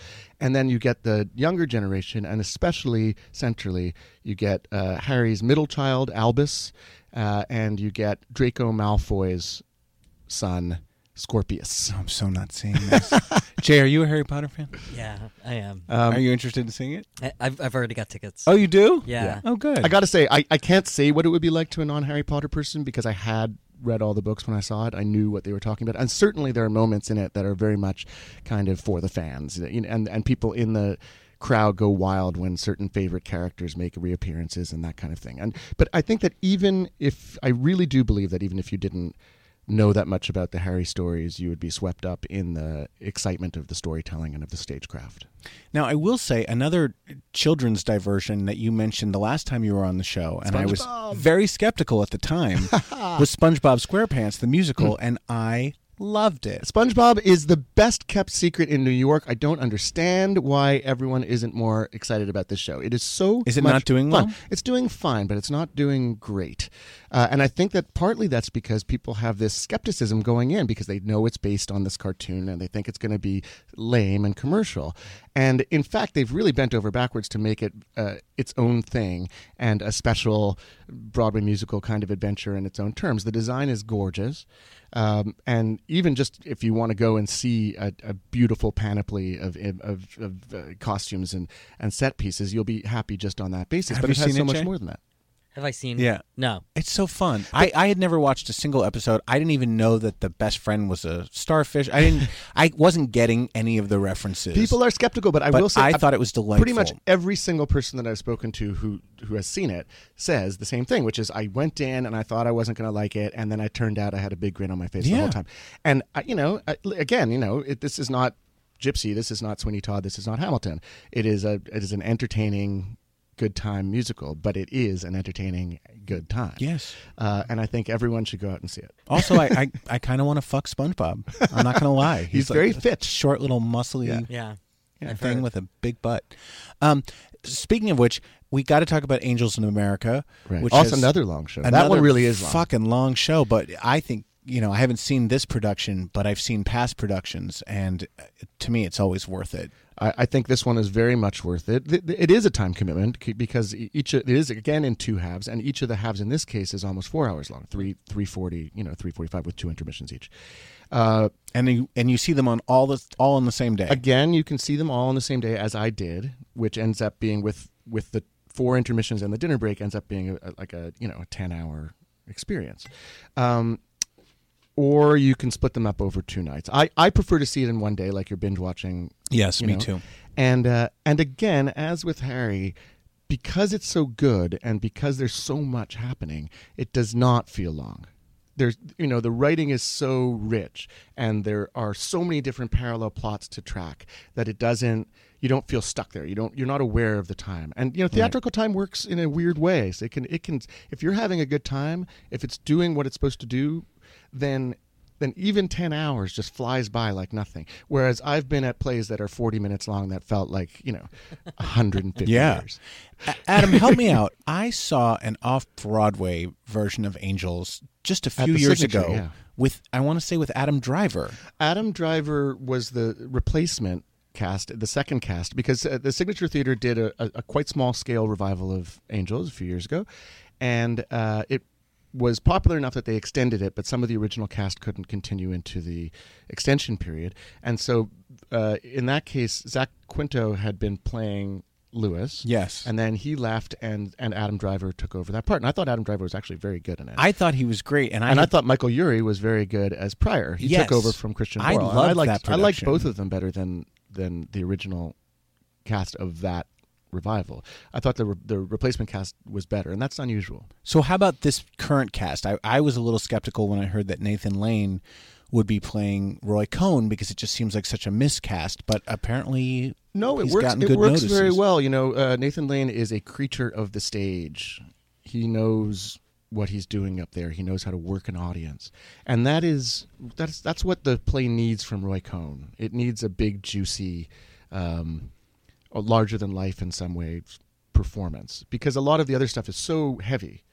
and then you get the younger generation, and especially centrally, you get uh, Harry's middle child Albus, uh, and you get Draco Malfoy's son Scorpius. Oh, I'm so not seeing this. Jay, are you a Harry Potter fan? Yeah, I am. Um, are you interested in seeing it? I, I've I've already got tickets. Oh, you do? Yeah. Oh, good. I got to say, I, I can't say what it would be like to a non Harry Potter person because I had read all the books when I saw it. I knew what they were talking about, and certainly there are moments in it that are very much kind of for the fans, you know, and and people in the crowd go wild when certain favorite characters make reappearances and that kind of thing. And but I think that even if I really do believe that even if you didn't know that much about the Harry stories, you would be swept up in the excitement of the storytelling and of the stagecraft. Now, I will say another children's diversion that you mentioned the last time you were on the show, and I was very skeptical at the time, was SpongeBob SquarePants the musical, mm. and I Loved it. SpongeBob is the best kept secret in New York. I don't understand why everyone isn't more excited about this show. It is so. Is it not doing fun. well? It's doing fine, but it's not doing great. Uh, and I think that partly that's because people have this skepticism going in because they know it's based on this cartoon and they think it's going to be lame and commercial. And in fact, they've really bent over backwards to make it uh, its own thing and a special Broadway musical kind of adventure in its own terms. The design is gorgeous. Um, and even just if you want to go and see a, a beautiful panoply of of, of uh, costumes and, and set pieces, you'll be happy just on that basis. Have but it has seen so much Jay? more than that. Have I seen? Yeah. No. It's so fun. I, I had never watched a single episode. I didn't even know that the best friend was a starfish. I didn't. I wasn't getting any of the references. People are skeptical, but I will say I uh, thought it was delightful. Pretty much every single person that I've spoken to who who has seen it says the same thing, which is I went in and I thought I wasn't going to like it, and then I turned out I had a big grin on my face the whole time. And I, you know, I, again, you know, it, this is not Gypsy, this is not Sweeney Todd, this is not Hamilton. It is a it is an entertaining. Good time musical, but it is an entertaining good time. Yes. uh, and I think everyone should go out and see it. Also, I I, I kind of want to fuck SpongeBob. I'm not gonna lie. He's very like a fit. short little muscly Yeah. Yeah. yeah, thing heard. with a big butt. Um, speaking of which, we got to talk about Angels in America, Right. which Also has another long show. And that one really is long. fucking long show. But I think you know I haven't seen this production, but I've seen past productions, and uh, to me, it's always worth it. I, I think this one is very much worth it. It is a time commitment because each it is again in two halves, and each of the halves in this case is almost four hours long, three three forty, you know, three forty five with two intermissions each. Uh, and you and you see them on all the all on the same day. Again, you can see them all on the same day as I did, which ends up being with with the four intermissions and the dinner break ends up being a- like a you know a ten hour experience. Um, or you can split them up over two nights. I, I prefer to see it in one day, like you're binge watching. Yes, me know. too. And uh, and again, as with Harry, because it's so good and because there's so much happening, it does not feel long. There's you know the writing is so rich and there are so many different parallel plots to track that it doesn't you don't feel stuck there. You don't you're not aware of the time. And you know theatrical time works in a weird way. So it can it can if you're having a good time, if it's doing what it's supposed to do, then then even 10 hours just flies by like nothing. Whereas I've been at plays that are 40 minutes long that felt like, you know, 150 Yeah. years. A- Adam, help me out. I saw an off Broadway version of Angels just a few years ago yeah. with I want to say with Adam Driver. Adam Driver was the replacement cast, the second cast, because uh, the Signature Theater did a, a, a quite small scale revival of Angels a few years ago, and uh, it was popular enough that they extended it, but some of the original cast couldn't continue into the extension period, and so uh, in that case, Zach Quinto had been playing Lewis, Yes. and then he left, and and Adam Driver took over that part, and I thought Adam Driver was actually very good in it. I thought he was great, and I and I thought Michael Urie was very good as Prior. He Yes. took over from Christian I Borle. and loved I liked, that I liked both of them better than than the original cast of that revival. I thought the re- the replacement cast was better, and that's unusual. So how about this current cast? I, I was a little skeptical when I heard that Nathan Lane would be playing Roy Cohn because it just seems like such a miscast, but apparently No, it works. It works notices. very well. You know, uh, Nathan Lane is a creature of the stage. He knows what he's doing up there. He knows how to work an audience, and that is that's that's what the play needs from Roy Cohn. It needs a big, juicy, um, larger than life in some ways performance because a lot of the other stuff is so heavy.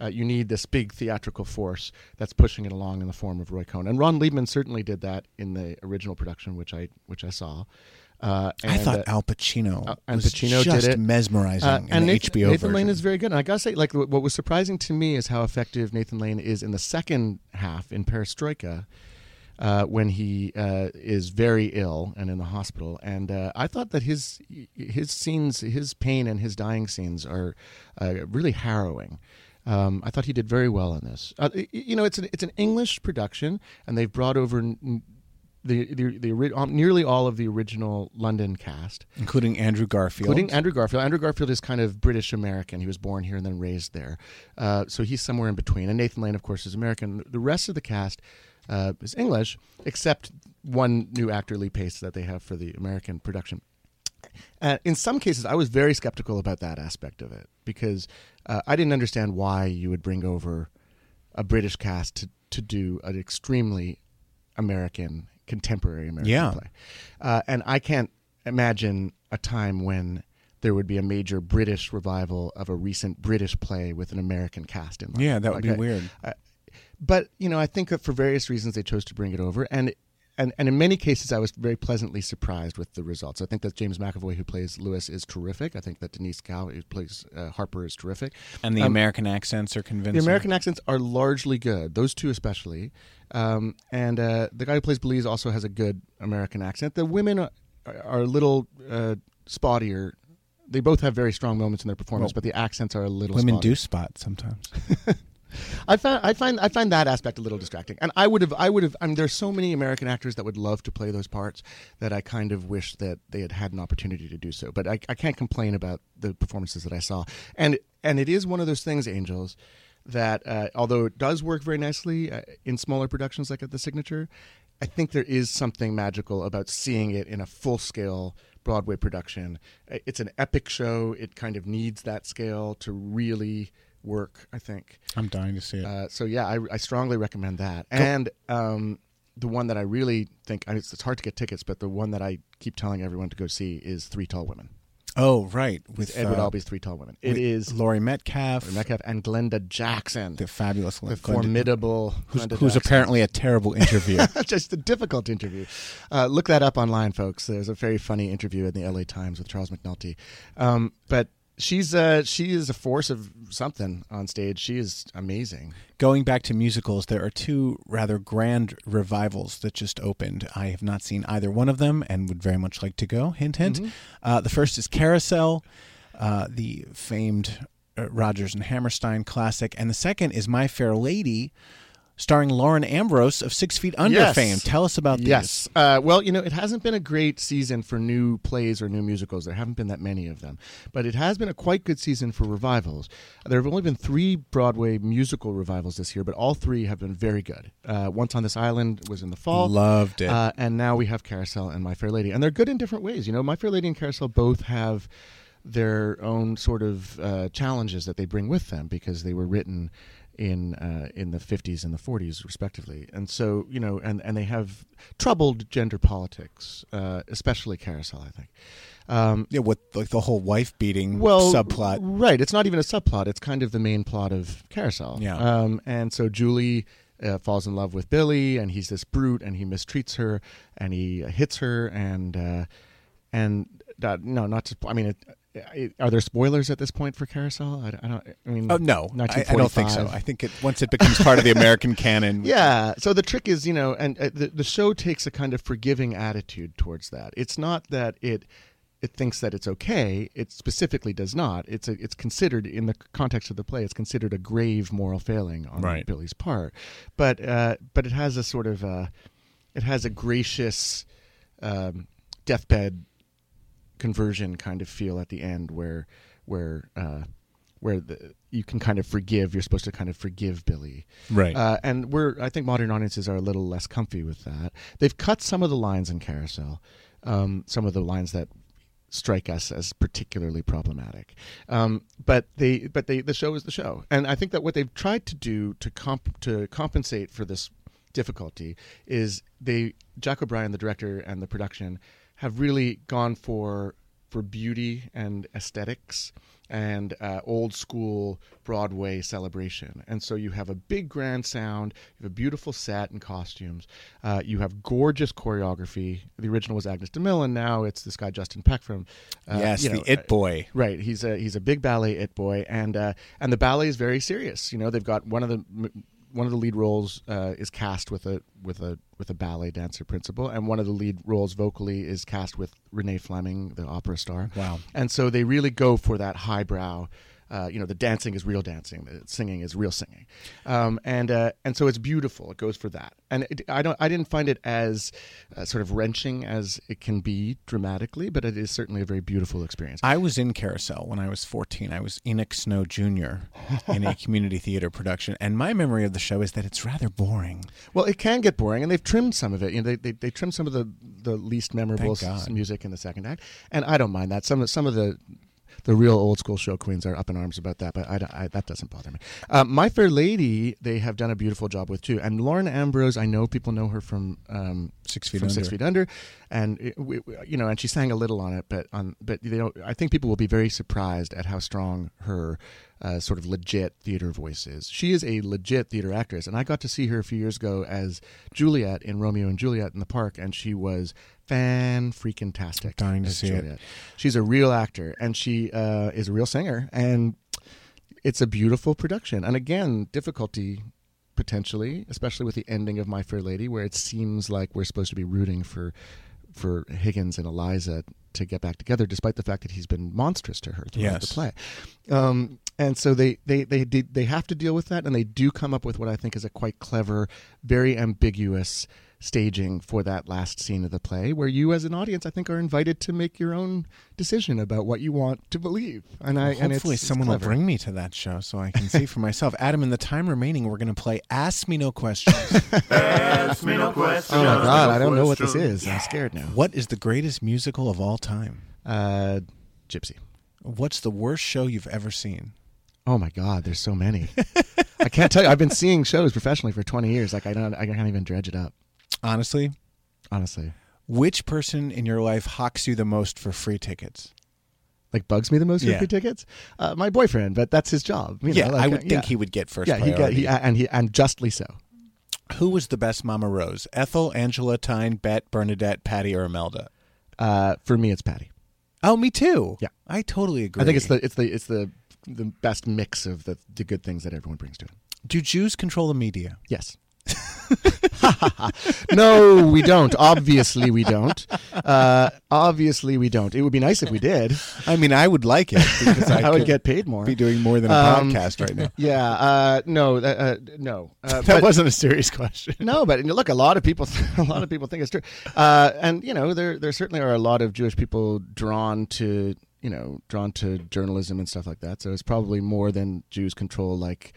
Uh, you need this big theatrical force that's pushing it along in the form of Roy Cohn, and Ron Leibman certainly did that in the original production, which I which I saw. Uh, I thought uh, Al Pacino uh, and was Pacino just did it mesmerizing Uh, and Nathan, HBO Nathan Lane is very good. And I gotta say, like what was surprising to me is how effective Nathan Lane is in the second half in Perestroika. Uh, when he uh, is very ill and in the hospital, and uh, I thought that his his scenes, his pain and his dying scenes are uh, really harrowing. Um, I thought he did very well in this. Uh, you know, it's an it's an English production, and they've brought over n- the the, the um, nearly all of the original London cast, including Andrew Garfield. including Andrew Garfield. Andrew Garfield is kind of British American. He was born here and then raised there, uh, so he's somewhere in between. And Nathan Lane, of course, is American. The rest of the cast uh, is English, except one new actor, Lee Pace, that they have for the American production. Uh, in some cases, I was very skeptical about that aspect of it because uh, I didn't understand why you would bring over a British cast to, to do an extremely American contemporary American Yeah. play. Uh, and I can't imagine a time when there would be a major British revival of a recent British play with an American cast in. mind. Yeah, that would be I- weird. I- but you know, I think that for various reasons they chose to bring it over, and and and in many cases, I was very pleasantly surprised with the results. I think that James McArdle, who plays Lewis, is terrific. I think that Denise Gough, who plays uh, Harper, is terrific. And the Um, American accents are convincing. the American accents are largely good. Those two especially, um, and uh, the guy who plays Belize also has a good American accent. The women are, are a little uh, spottier. They both have very strong moments in their performance, Well, but the accents are a little. Women spotty. do spot sometimes. I find I find I find that aspect a little distracting, and I would have I would have. I mean, there's so many American actors that would love to play those parts that I kind of wish that they had had an opportunity to do so. But I, I can't complain about the performances that I saw, and and it is one of those things, Angels, that uh, although it does work very nicely uh, in smaller productions like at the Signature, I think there is something magical about seeing it in a full scale Broadway production. It's an epic show. It kind of needs that scale to really work. I think. I'm dying to see it. Uh, so yeah, I, I strongly recommend that. And um, the one that I really think I mean, it's, it's hard to get tickets, but the one that I keep telling everyone to go see is Three Tall Women. Oh, right, with Edward uh, Albee's Three Tall Women. It is Laurie Metcalf, Laurie Metcalf, and Glenda Jackson, the fabulous, the Glenda- formidable, who's, who's apparently a terrible interview, just a difficult interview. Uh, look that up online, folks. There's a very funny interview in the LA Times with Charles McNulty. Um, but she's uh, she is a force of something on stage. She is amazing. Going back to musicals, there are two rather grand revivals that just opened. I have not seen either one of them and would very much like to go. Hint, hint. Mhm. Uh, the first is Carousel, uh, the famed uh, Rodgers and Hammerstein classic, and the second is My Fair Lady, starring Lauren Ambrose of Six Feet Under Yes. fame. Tell us about this. Yes. Uh, well, you know, it hasn't been a great season for new plays or new musicals. There haven't been that many of them. But it has been a quite good season for revivals. There have only been three Broadway musical revivals this year, but all three have been very good. Uh, Once on This Island was in the fall. Loved it. Uh, and now we have Carousel and My Fair Lady. And they're good in different ways. You know, My Fair Lady and Carousel both have their own sort of uh, challenges that they bring with them because they were written in uh, in the 50s and the 40s respectively. And so you know and and they have troubled gender politics uh, especially carousel i think. Um, yeah, with like the whole wife beating well, subplot. right. It's not even a subplot. It's kind of the main plot of carousel. Yeah. um, and so julie uh, falls in love with billy and he's this brute and he mistreats her and he hits her and uh, and uh, no not to i mean it, are there spoilers at this point for carousel i, I don't i mean Oh no, I, I don't think so. I think it, once it becomes part of the American canon, Yeah. So the trick is, you know, and uh, the the show takes a kind of forgiving attitude towards that. It's not that it it thinks that it's okay. It specifically does not. It's a, it's considered in the context of the play. It's considered a grave moral failing on Right. Billy's part. But uh, but it has a sort of uh, it has a gracious um, deathbed conversion kind of feel at the end where where uh, where the, you can kind of forgive. You're supposed to kind of forgive Billy, Right. Uh, and we're I think modern audiences are a little less comfy with that. They've cut some of the lines in Carousel, um, some of the lines that strike us as particularly problematic. Um, but they but they the show is the show, and I think that what they've tried to do to comp to compensate for this difficulty is they Jack O'Brien, the director and the production, have really gone for for beauty and aesthetics and uh, old school Broadway celebration. And so you have a big grand sound, you have a beautiful set and costumes, uh, you have gorgeous choreography. The original was Agnes DeMille, and now it's this guy Justin Peck from uh, Yes, you the know, It uh, Boy. Right, he's a he's a big ballet it boy, and uh, and the ballet is very serious. You know, they've got one of the m- one of the lead roles uh, is cast with a with a with a ballet dancer principal, and one of the lead roles vocally is cast with Renee Fleming, the opera star. Wow. And so they really go for that highbrow. Uh, you know, the dancing is real dancing, the singing is real singing, um, and uh, and so it's beautiful. It goes for that, and it, I don't, I didn't find it as uh, sort of wrenching as it can be dramatically, but it is certainly a very beautiful experience. I was in Carousel when I was 14. I was Enoch Snow Jr. in a community theater production, and my memory of the show is that it's rather boring. Well, it can get boring, and they've trimmed some of it. You know, they they, they trimmed some of the, the least memorable Thank God. s- music in the second act, and I don't mind that. Some of some of the the real old school show queens are up in arms about that, but I, I, that doesn't bother me. Uh, My Fair Lady, they have done a beautiful job with too, and Lauren Ambrose, I know people know her from um, Six Feet from Six Under. Feet Under, and it, we, we- you know, and she sang a little on it, but on but you know, I think people will be very surprised at how strong her uh, sort of legit theater voice is. She is a legit theater actress, and I got to see her a few years ago as Juliet in Romeo and Juliet in the park, and she was fan freaking tastic. Dying to see it. She's a real actor, and she uh, is a real singer, and it's a beautiful production. And again, difficulty potentially, especially with the ending of My Fair Lady, where it seems like we're supposed to be rooting for for Higgins and Eliza to get back together, despite the fact that he's been monstrous to her throughout Yes. the play. Um, and so they they they did, they have to deal with that, and they do come up with what I think is a quite clever, very ambiguous staging for that last scene of the play, where you as an audience, I think, are invited to make your own decision about what you want to believe. And I Well, and it's- hopefully it's someone will bring me to that show so I can see for myself. Adam, in the time remaining, we're going to play Ask Me No Questions. Ask me no questions. Oh my god, I don't know what this is. I'm scared now. What is the greatest musical of all time? Uh, Gypsy. What's the worst show you've ever seen? Oh my God, there's so many. I can't tell you. I've been seeing shows professionally for 20 years. Like I don't, I can't even dredge it up. Honestly, Honestly, which person in your life hawks you the most for free tickets? like bugs me the most for Yeah. free tickets. Uh, my boyfriend, but that's his job. you yeah, know, like, I uh, would think yeah. he would get first Yeah, he, got, priority. he and he and justly so. Who was the best Mama Rose? Ethel, Angela, Tyne, Bette, Bernadette, Patty, or Imelda? Uh, for me, it's Patty. Oh, me too. Yeah. I totally agree. I think it's the it's the it's the the best mix of the the good things that everyone brings to it. Do Jews control the media? Yes. no, we don't. Obviously, we don't. Uh, obviously, we don't. It would be nice if we did. I mean, I would like it because I, I would get paid more. Be doing more than a Um, podcast right now. Yeah. Uh, no. Uh, uh, no. Uh, that but- wasn't a serious question. No, but look, a lot of people, a lot of people think it's true, uh, and you know, there there certainly are a lot of Jewish people drawn to you know drawn to journalism and stuff like that. So it's probably more than Jews control like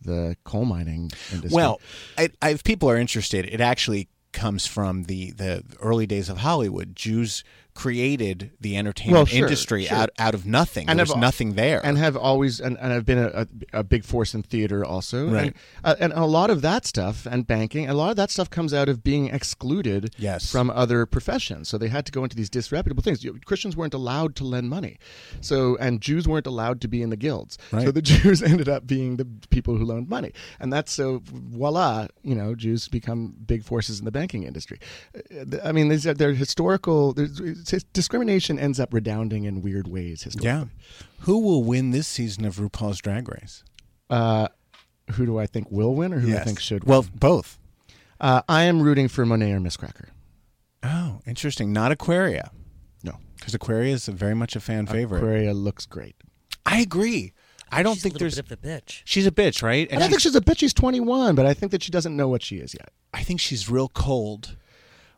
the coal mining industry. Well, I, I, if people are interested, it actually comes from the, the early days of Hollywood. Jews created the entertainment Well, sure, industry sure. out out of nothing. And there was have- nothing there. and have always and, and have been a, a, a big force in theater also Right. and, uh, and a lot of that stuff and banking a lot of that stuff comes out of being excluded Yes. from other professions so they had to go into these disreputable things christians weren't allowed to lend money so and jews weren't allowed to be in the guilds so the jews ended up being the people who loaned money and that's so voila you know jews become big forces in the banking industry Uh, i mean these are they're historical there's, it's- discrimination ends up redounding in weird ways historically yeah. Who will win this season of RuPaul's Drag Race? uh, who do I think will win or who I Yes. think should win? Well, both. Uh, I am rooting for Monet or Miz Cracker. Oh, interesting. Not Aquaria. No. Because Aquaria is very much a fan favorite. Aquaria looks great. I agree. I don't She's think a there's. bit of a bitch. She's a bitch, right? And I don't think she's a bitch. She's 21, but I think that she doesn't know what she is yet. I think she's real cold.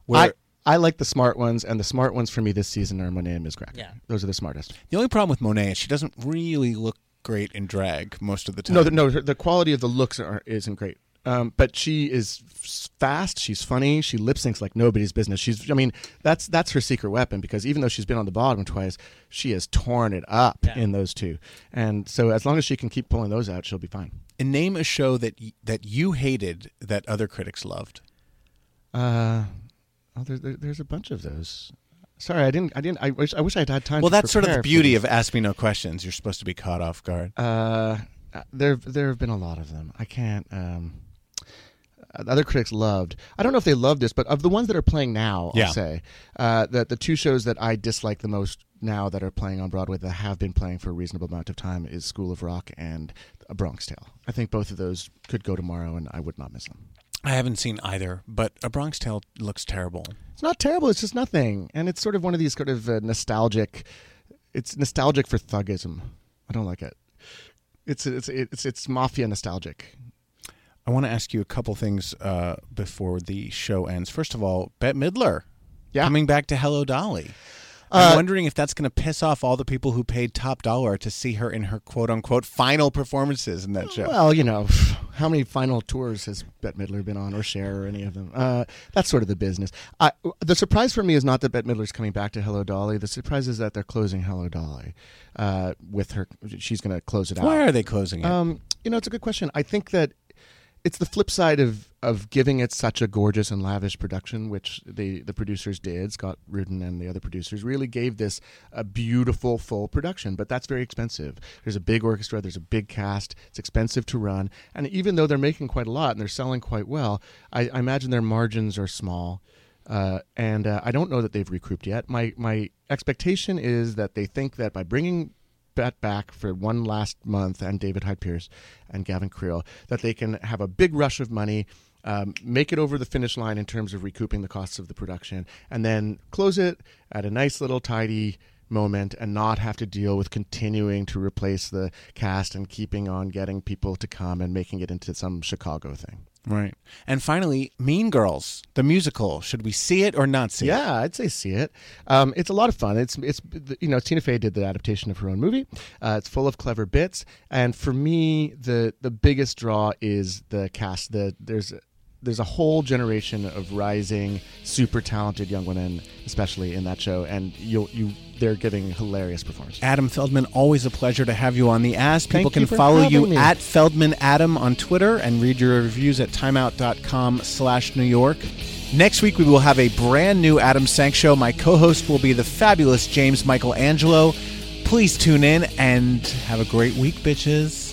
Where I like the smart ones, and the smart ones for me this season are Monet and Miz Cracker. Yeah. Those are the smartest. the only problem with Monet is she doesn't really look great in drag most of the time. No, the, no, the quality of the looks are, isn't great. Um, but she is fast. She's funny. She lip syncs like nobody's business. She's, I mean, that's that's her secret weapon because even though she's been on the bottom twice, she has torn it up Yeah. in those two. And so as long as she can keep pulling those out, she'll be fine. And name a show that y- that you hated that other critics loved. Uh, oh, there, there, there's a bunch of those. Sorry, I didn't. I didn't. I wish. I wish I'd had time. Well, that's sort of the beauty of Ask Me No Questions. You're supposed to be caught off guard. Uh, there, there have been a lot of them. I can't. Um, other critics loved. I don't know if they loved this, but of the ones that are playing now, Yeah. I'll say uh, that the two shows that I dislike the most now that are playing on Broadway that have been playing for a reasonable amount of time is School of Rock and A Bronx Tale. I think both of those could go tomorrow, and I would not miss them. I haven't seen either, but A Bronx Tale looks terrible. It's not terrible. It's just nothing, and it's sort of one of these sort of uh, nostalgic. It's nostalgic for thugism. I don't like it. It's it's it's it's mafia nostalgic. I want to ask you a couple things uh, before the show ends. First of all, Bette Midler Yeah. coming back to Hello Dolly. I'm Uh, wondering if that's going to piss off all the people who paid top dollar to see her in her quote unquote final performances in that show. Well, you know, how many final tours has Bette Midler been on, or Cher, or any of them? Uh, that's sort of the business. I, the surprise for me is not that Bette Midler's coming back to Hello Dolly. The surprise is that they're closing Hello Dolly uh, with her. She's going to close it out. Why are they closing it? Um, you know, it's a good question. I think that it's the flip side of of giving it such a gorgeous and lavish production, which the the producers did. Scott Rudin and the other producers really gave this a beautiful full production, but that's very expensive. There's a big orchestra, there's a big cast. It's expensive to run, and even though they're making quite a lot and they're selling quite well, I, I imagine their margins are small. Uh, and uh, I don't know that they've recouped yet. My my expectation is that they think that by bringing Bette back for one last month and David Hyde Pierce and Gavin Creel, that they can have a big rush of money, um, make it over the finish line in terms of recouping the costs of the production, and then close it at a nice little tidy moment and not have to deal with continuing to replace the cast and keeping on getting people to come and making it into some Chicago thing. Right. And finally, Mean Girls, the musical. Should we see it or not see it? Yeah, I'd say see it. Um, it's a lot of fun. It's it's you know Tina Fey did the adaptation of her own movie. Uh, it's full of clever bits, and for me, the the biggest draw is the cast. The there's there's a whole generation of rising, super talented young women, especially in that show, and you you they're giving hilarious performances. Adam Feldman, always a pleasure to have you on the ass. People Thank can you follow you me. at Feldman Adam on Twitter and read your reviews at timeout.com slash New York. Next week we will have a brand new Adam Sank show. My co-host will be the fabulous James Michael Angelo. Please tune in and have a great week, bitches.